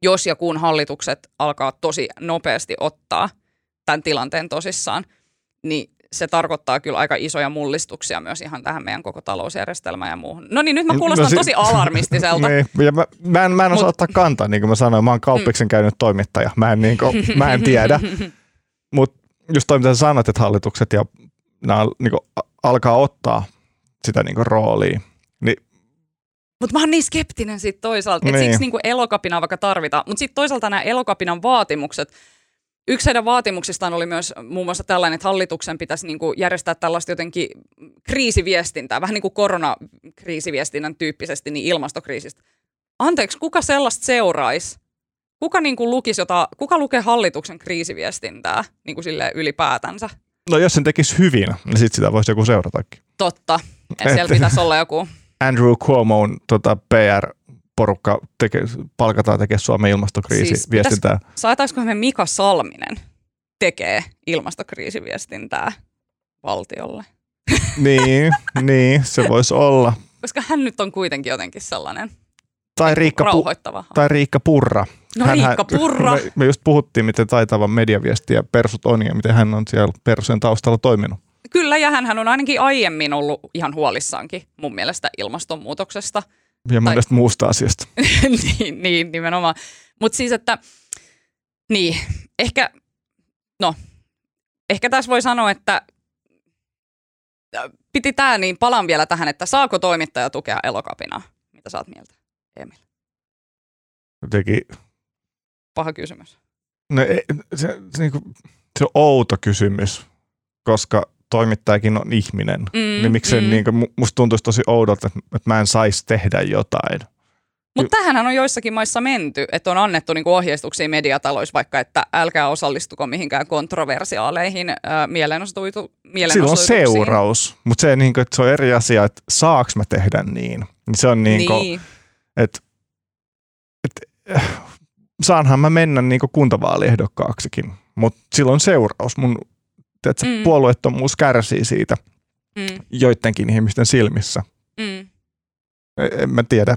jos ja kun hallitukset alkaa tosi nopeasti ottaa tämän tilanteen tosissaan, niin se tarkoittaa kyllä aika isoja mullistuksia myös ihan tähän meidän koko talousjärjestelmään ja muuhun. No niin, nyt mä kuulostan no, si- tosi alarmistiselta. niin, ja mä, mä, en, mä en osaa Mut, ottaa kantaa, niin kuin mä sanoin, mä oon kauppiksen mm. käynyt toimittaja, mä en, niin kuin, mä en tiedä. Mutta just toi, mitä sä sanoit, että hallitukset ja nämä niin kuin, alkaa ottaa sitä niin kuin, roolia, niin mutta mä oon niin skeptinen siitä toisaalta, että niin. siksi niin elokapina vaikka tarvitaan. Mutta sitten toisaalta nämä elokapinan vaatimukset, Yksi heidän vaatimuksistaan oli myös muun muassa tällainen, että hallituksen pitäisi niin kuin järjestää tällaista jotenkin kriisiviestintää, vähän niin kuin koronakriisiviestinnän tyyppisesti, niin ilmastokriisistä. Anteeksi, kuka sellaista seuraisi? Kuka niin kuin lukisi jota, kuka lukee hallituksen kriisiviestintää niin kuin ylipäätänsä? No jos sen tekisi hyvin, niin sitten sitä voisi joku seuratakin. Totta. Ja siellä pitäisi olla joku... Andrew Cuomoon tota, PR porukka teke, palkataan tekemään Suomen ilmastokriisiviestintää. Siis saataisiko me Mika Salminen tekee ilmastokriisiviestintää valtiolle? niin, niin, se voisi olla. Koska hän nyt on kuitenkin jotenkin sellainen tai Riikka, pu- tai Riikka Purra. No hän, Riikka Purra. Me, me just puhuttiin, miten taitava mediaviestiä Persut on ja miten hän on siellä Persujen taustalla toiminut. Kyllä, ja hän on ainakin aiemmin ollut ihan huolissaankin mun mielestä ilmastonmuutoksesta – ja monesta tai... muusta asiasta. niin, niin, nimenomaan. Mutta siis, että niin, ehkä, no, ehkä tässä voi sanoa, että piti tämä, niin palaan vielä tähän, että saako toimittaja tukea elokapinaa? Mitä saat mieltä, Emil? Jotenkin... Paha kysymys. No, se, se, se, niinku, se on outo kysymys, koska toimittajakin on ihminen, mm, niin miksei mm. niin kuin, musta tuntuisi tosi oudolta, että, että mä en saisi tehdä jotain. Mutta tähän on joissakin maissa menty, että on annettu niinku ohjeistuksia mediataloissa vaikka, että älkää osallistuko mihinkään kontroversiaaleihin äh, mielenosoituksiin. Sillä on seuraus, mutta se, niinku, se on eri asia, että saaks mä tehdä niin. niin se on niinku, niin. Että et, äh, saanhan mä mennä niinku kuntavaaliehdokkaaksikin, mutta silloin seuraus. Mun että mm. puolueettomuus kärsii siitä mm. joidenkin ihmisten silmissä. Mm. E, en mä tiedä.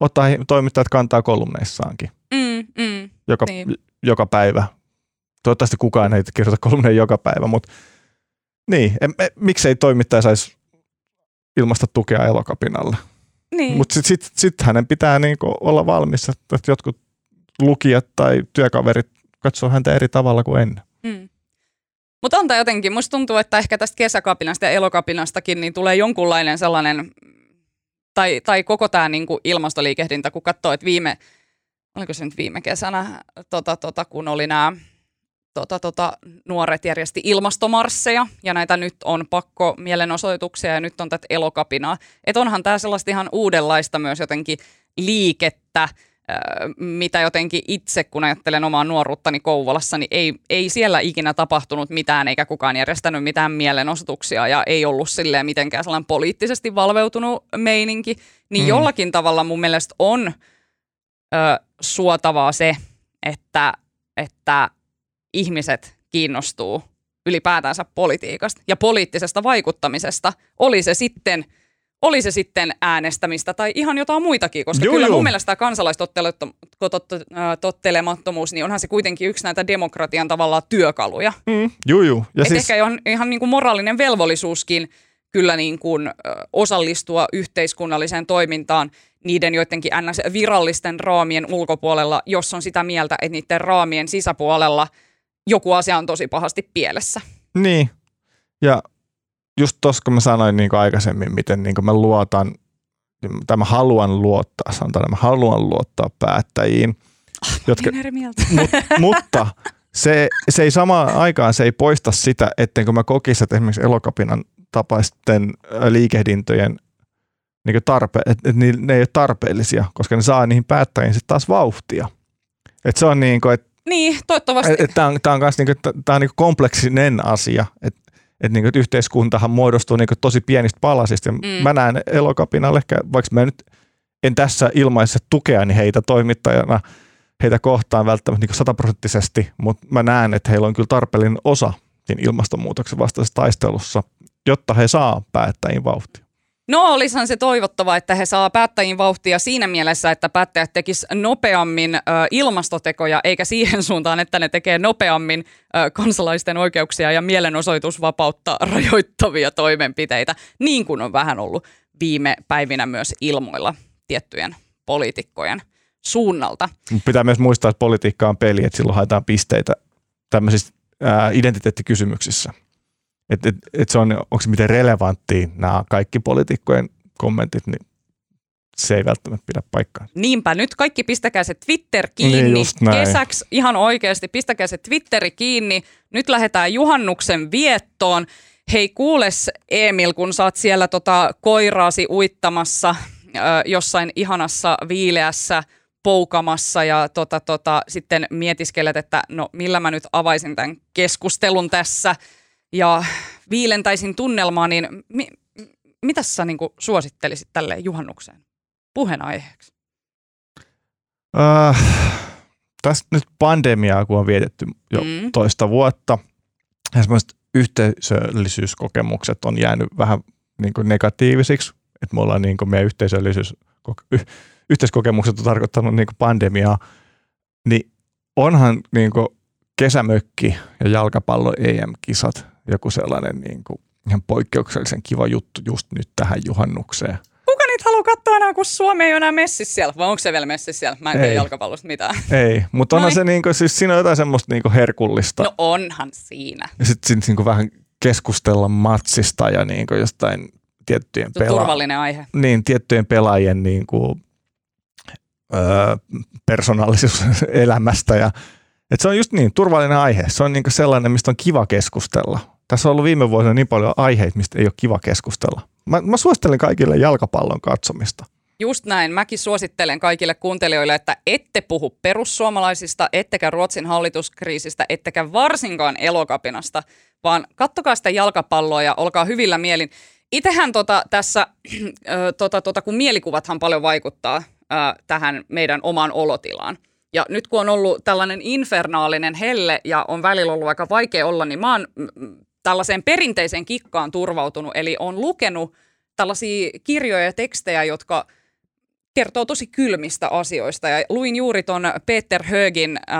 Ottaa toimittajat kantaa kolumneissaankin. Mm, mm, joka, niin. joka päivä. Toivottavasti kukaan ei kirjoita kolumneja joka päivä, mutta niin, en, e, miksei toimittaja saisi ilmasta tukea elokapinalle. Niin. Mutta sitten sit, sit hänen pitää niinku olla valmis, että jotkut lukijat tai työkaverit katsoo häntä eri tavalla kuin ennen. Mm. Mutta on tämä jotenkin, musta tuntuu, että ehkä tästä kesäkapinasta ja elokapinastakin niin tulee jonkunlainen sellainen, tai, tai koko tämä niinku ilmastoliikehdintä, kun katsoo, että viime, oliko se nyt viime kesänä, tota, tota, kun oli nämä tota, tota, nuoret järjesti ilmastomarsseja, ja näitä nyt on pakko mielenosoituksia, ja nyt on tätä elokapinaa. Että onhan tämä sellaista ihan uudenlaista myös jotenkin liikettä, mitä jotenkin itse, kun ajattelen omaa nuoruuttani Kouvolassa, niin ei, ei siellä ikinä tapahtunut mitään, eikä kukaan järjestänyt mitään mielenosoituksia, ja ei ollut silleen mitenkään sellainen poliittisesti valveutunut meininki, niin mm. jollakin tavalla mun mielestä on ö, suotavaa se, että, että ihmiset kiinnostuu ylipäätänsä politiikasta ja poliittisesta vaikuttamisesta, oli se sitten – oli se sitten äänestämistä tai ihan jotain muitakin, koska joo, kyllä joo. mun mielestä kansalaistottelemattomuus, niin onhan se kuitenkin yksi näitä demokratian tavallaan työkaluja. Mm, joo, joo. Ja siis... Ehkä on ihan niin kuin moraalinen velvollisuuskin kyllä niin kuin, osallistua yhteiskunnalliseen toimintaan niiden joidenkin ns. virallisten raamien ulkopuolella, jos on sitä mieltä, että niiden raamien sisäpuolella joku asia on tosi pahasti pielessä. Niin, ja just tuossa kun mä sanoin niin aikaisemmin, miten niin mä luotan, tai mä haluan luottaa, sanotaan, mä haluan luottaa päättäjiin. Oh, jotka, mieltä. Mut, mutta se, se ei samaan aikaan se ei poista sitä, ettenkö mä kokisin, että esimerkiksi elokapinan tapaisten liikehdintöjen niin tarpe, että et ne ei ole tarpeellisia, koska ne saa niihin päättäjiin sitten taas vauhtia. Et se on niin kuin, että niin, toivottavasti. tämä on, tää on, kans niinku, tää on niinku kompleksinen asia, että et niinku, et yhteiskuntahan muodostuu niinku tosi pienistä palasista. Mm. Mä näen elokapinalle, ehkä, vaikka mä nyt en tässä ilmaise tukeani heitä toimittajana heitä kohtaan välttämättä niin sataprosenttisesti, mutta mä näen, että heillä on kyllä tarpeellinen osa siinä ilmastonmuutoksen vastaisessa taistelussa, jotta he saa päättäjiin vauhtia. No olisihan se toivottava, että he saa päättäjiin vauhtia siinä mielessä, että päättäjät tekis nopeammin ö, ilmastotekoja, eikä siihen suuntaan, että ne tekee nopeammin ö, kansalaisten oikeuksia ja mielenosoitusvapautta rajoittavia toimenpiteitä, niin kuin on vähän ollut viime päivinä myös ilmoilla tiettyjen poliitikkojen suunnalta. Pitää myös muistaa, että politiikka on peli, että silloin haetaan pisteitä tämmöisissä ää, identiteettikysymyksissä. Että et, et se on, onko se miten relevanttia nämä kaikki poliitikkojen kommentit, niin se ei välttämättä pidä paikkaa. Niinpä, nyt kaikki pistäkää se Twitter kiinni niin kesäksi ihan oikeasti, pistäkää se Twitteri kiinni. Nyt lähdetään juhannuksen viettoon. Hei kuules Emil, kun saat siellä tota koiraasi uittamassa ö, jossain ihanassa viileässä poukamassa ja tota, tota, sitten mietiskelet, että no millä mä nyt avaisin tämän keskustelun tässä ja viilentäisin tunnelmaa, niin mi, mitä sä niin suosittelisit tälle juhannukseen puheenaiheeksi? Äh, tässä nyt pandemiaa, kun on vietetty jo mm. toista vuotta, ja semmoiset yhteisöllisyyskokemukset on jäänyt vähän niin kuin negatiivisiksi, että me ollaan niin kuin meidän yhteisöllisyys, yhteiskokemukset on tarkoittanut niin kuin pandemiaa, niin onhan niin kuin kesämökki ja jalkapallo EM-kisat joku sellainen niin kuin ihan poikkeuksellisen kiva juttu just nyt tähän juhannukseen. Kuka niitä haluaa katsoa enää, kun Suomi ei ole enää messissä siellä? Vai onko se vielä messissä siellä? Mä en tiedä jalkapallosta mitään. Ei, mutta onhan se, niin kuin, siis siinä on jotain semmoista niin kuin herkullista. No onhan siinä. Ja sitten sit, niin kuin vähän keskustella matsista ja niin kuin jostain tiettyjen pela- turvallinen aihe. Niin, tiettyjen pelaajien niin kuin, öö, persoonallisuuselämästä. Ja, et se on just niin, turvallinen aihe. Se on niin sellainen, mistä on kiva keskustella. Tässä on ollut viime vuosina niin paljon aiheita, mistä ei ole kiva keskustella. Mä, mä suosittelen kaikille jalkapallon katsomista. Just näin. Mäkin suosittelen kaikille kuuntelijoille, että ette puhu perussuomalaisista, ettekä Ruotsin hallituskriisistä, ettekä varsinkaan elokapinasta, vaan kattokaa sitä jalkapalloa ja olkaa hyvillä mielin. Itehän tota, tässä, tota, tota, kun mielikuvathan paljon vaikuttaa ää, tähän meidän omaan olotilaan. Ja nyt kun on ollut tällainen infernaalinen helle ja on välillä ollut aika vaikea olla, niin mä oon tällaiseen perinteiseen kikkaan turvautunut. Eli on lukenut tällaisia kirjoja ja tekstejä, jotka kertoo tosi kylmistä asioista. Ja luin juuri ton Peter Högin äh,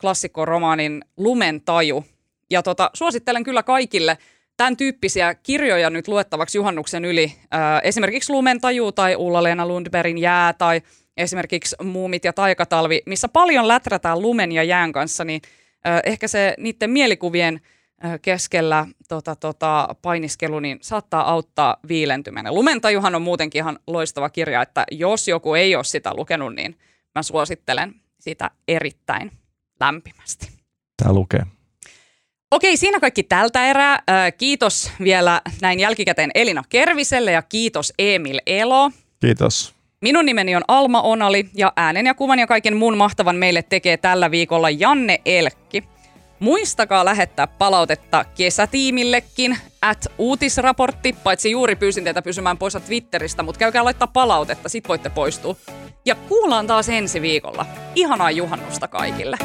klassikkoromaanin Lumen taju. Ja tota, suosittelen kyllä kaikille – tämän tyyppisiä kirjoja nyt luettavaksi juhannuksen yli. Äh, esimerkiksi Lumentaju tai Ulla-Leena Lundbergin Jää tai esimerkiksi Muumit ja Taikatalvi, missä paljon läträtään lumen ja jään kanssa, niin äh, ehkä se niiden mielikuvien keskellä tota, tota, painiskelu niin saattaa auttaa viilentymään. Lumentajuhan on muutenkin ihan loistava kirja, että jos joku ei ole sitä lukenut, niin mä suosittelen sitä erittäin lämpimästi. Tämä lukee. Okei, siinä kaikki tältä erää. Kiitos vielä näin jälkikäteen Elina Kerviselle ja kiitos Emil Elo. Kiitos. Minun nimeni on Alma Onali ja äänen ja kuvan ja kaiken muun mahtavan meille tekee tällä viikolla Janne Elkki. Muistakaa lähettää palautetta kesätiimillekin, at uutisraportti, paitsi juuri pyysin teitä pysymään poissa Twitteristä, mutta käykää laittaa palautetta, sit voitte poistua. Ja kuullaan taas ensi viikolla. Ihanaa juhannusta kaikille.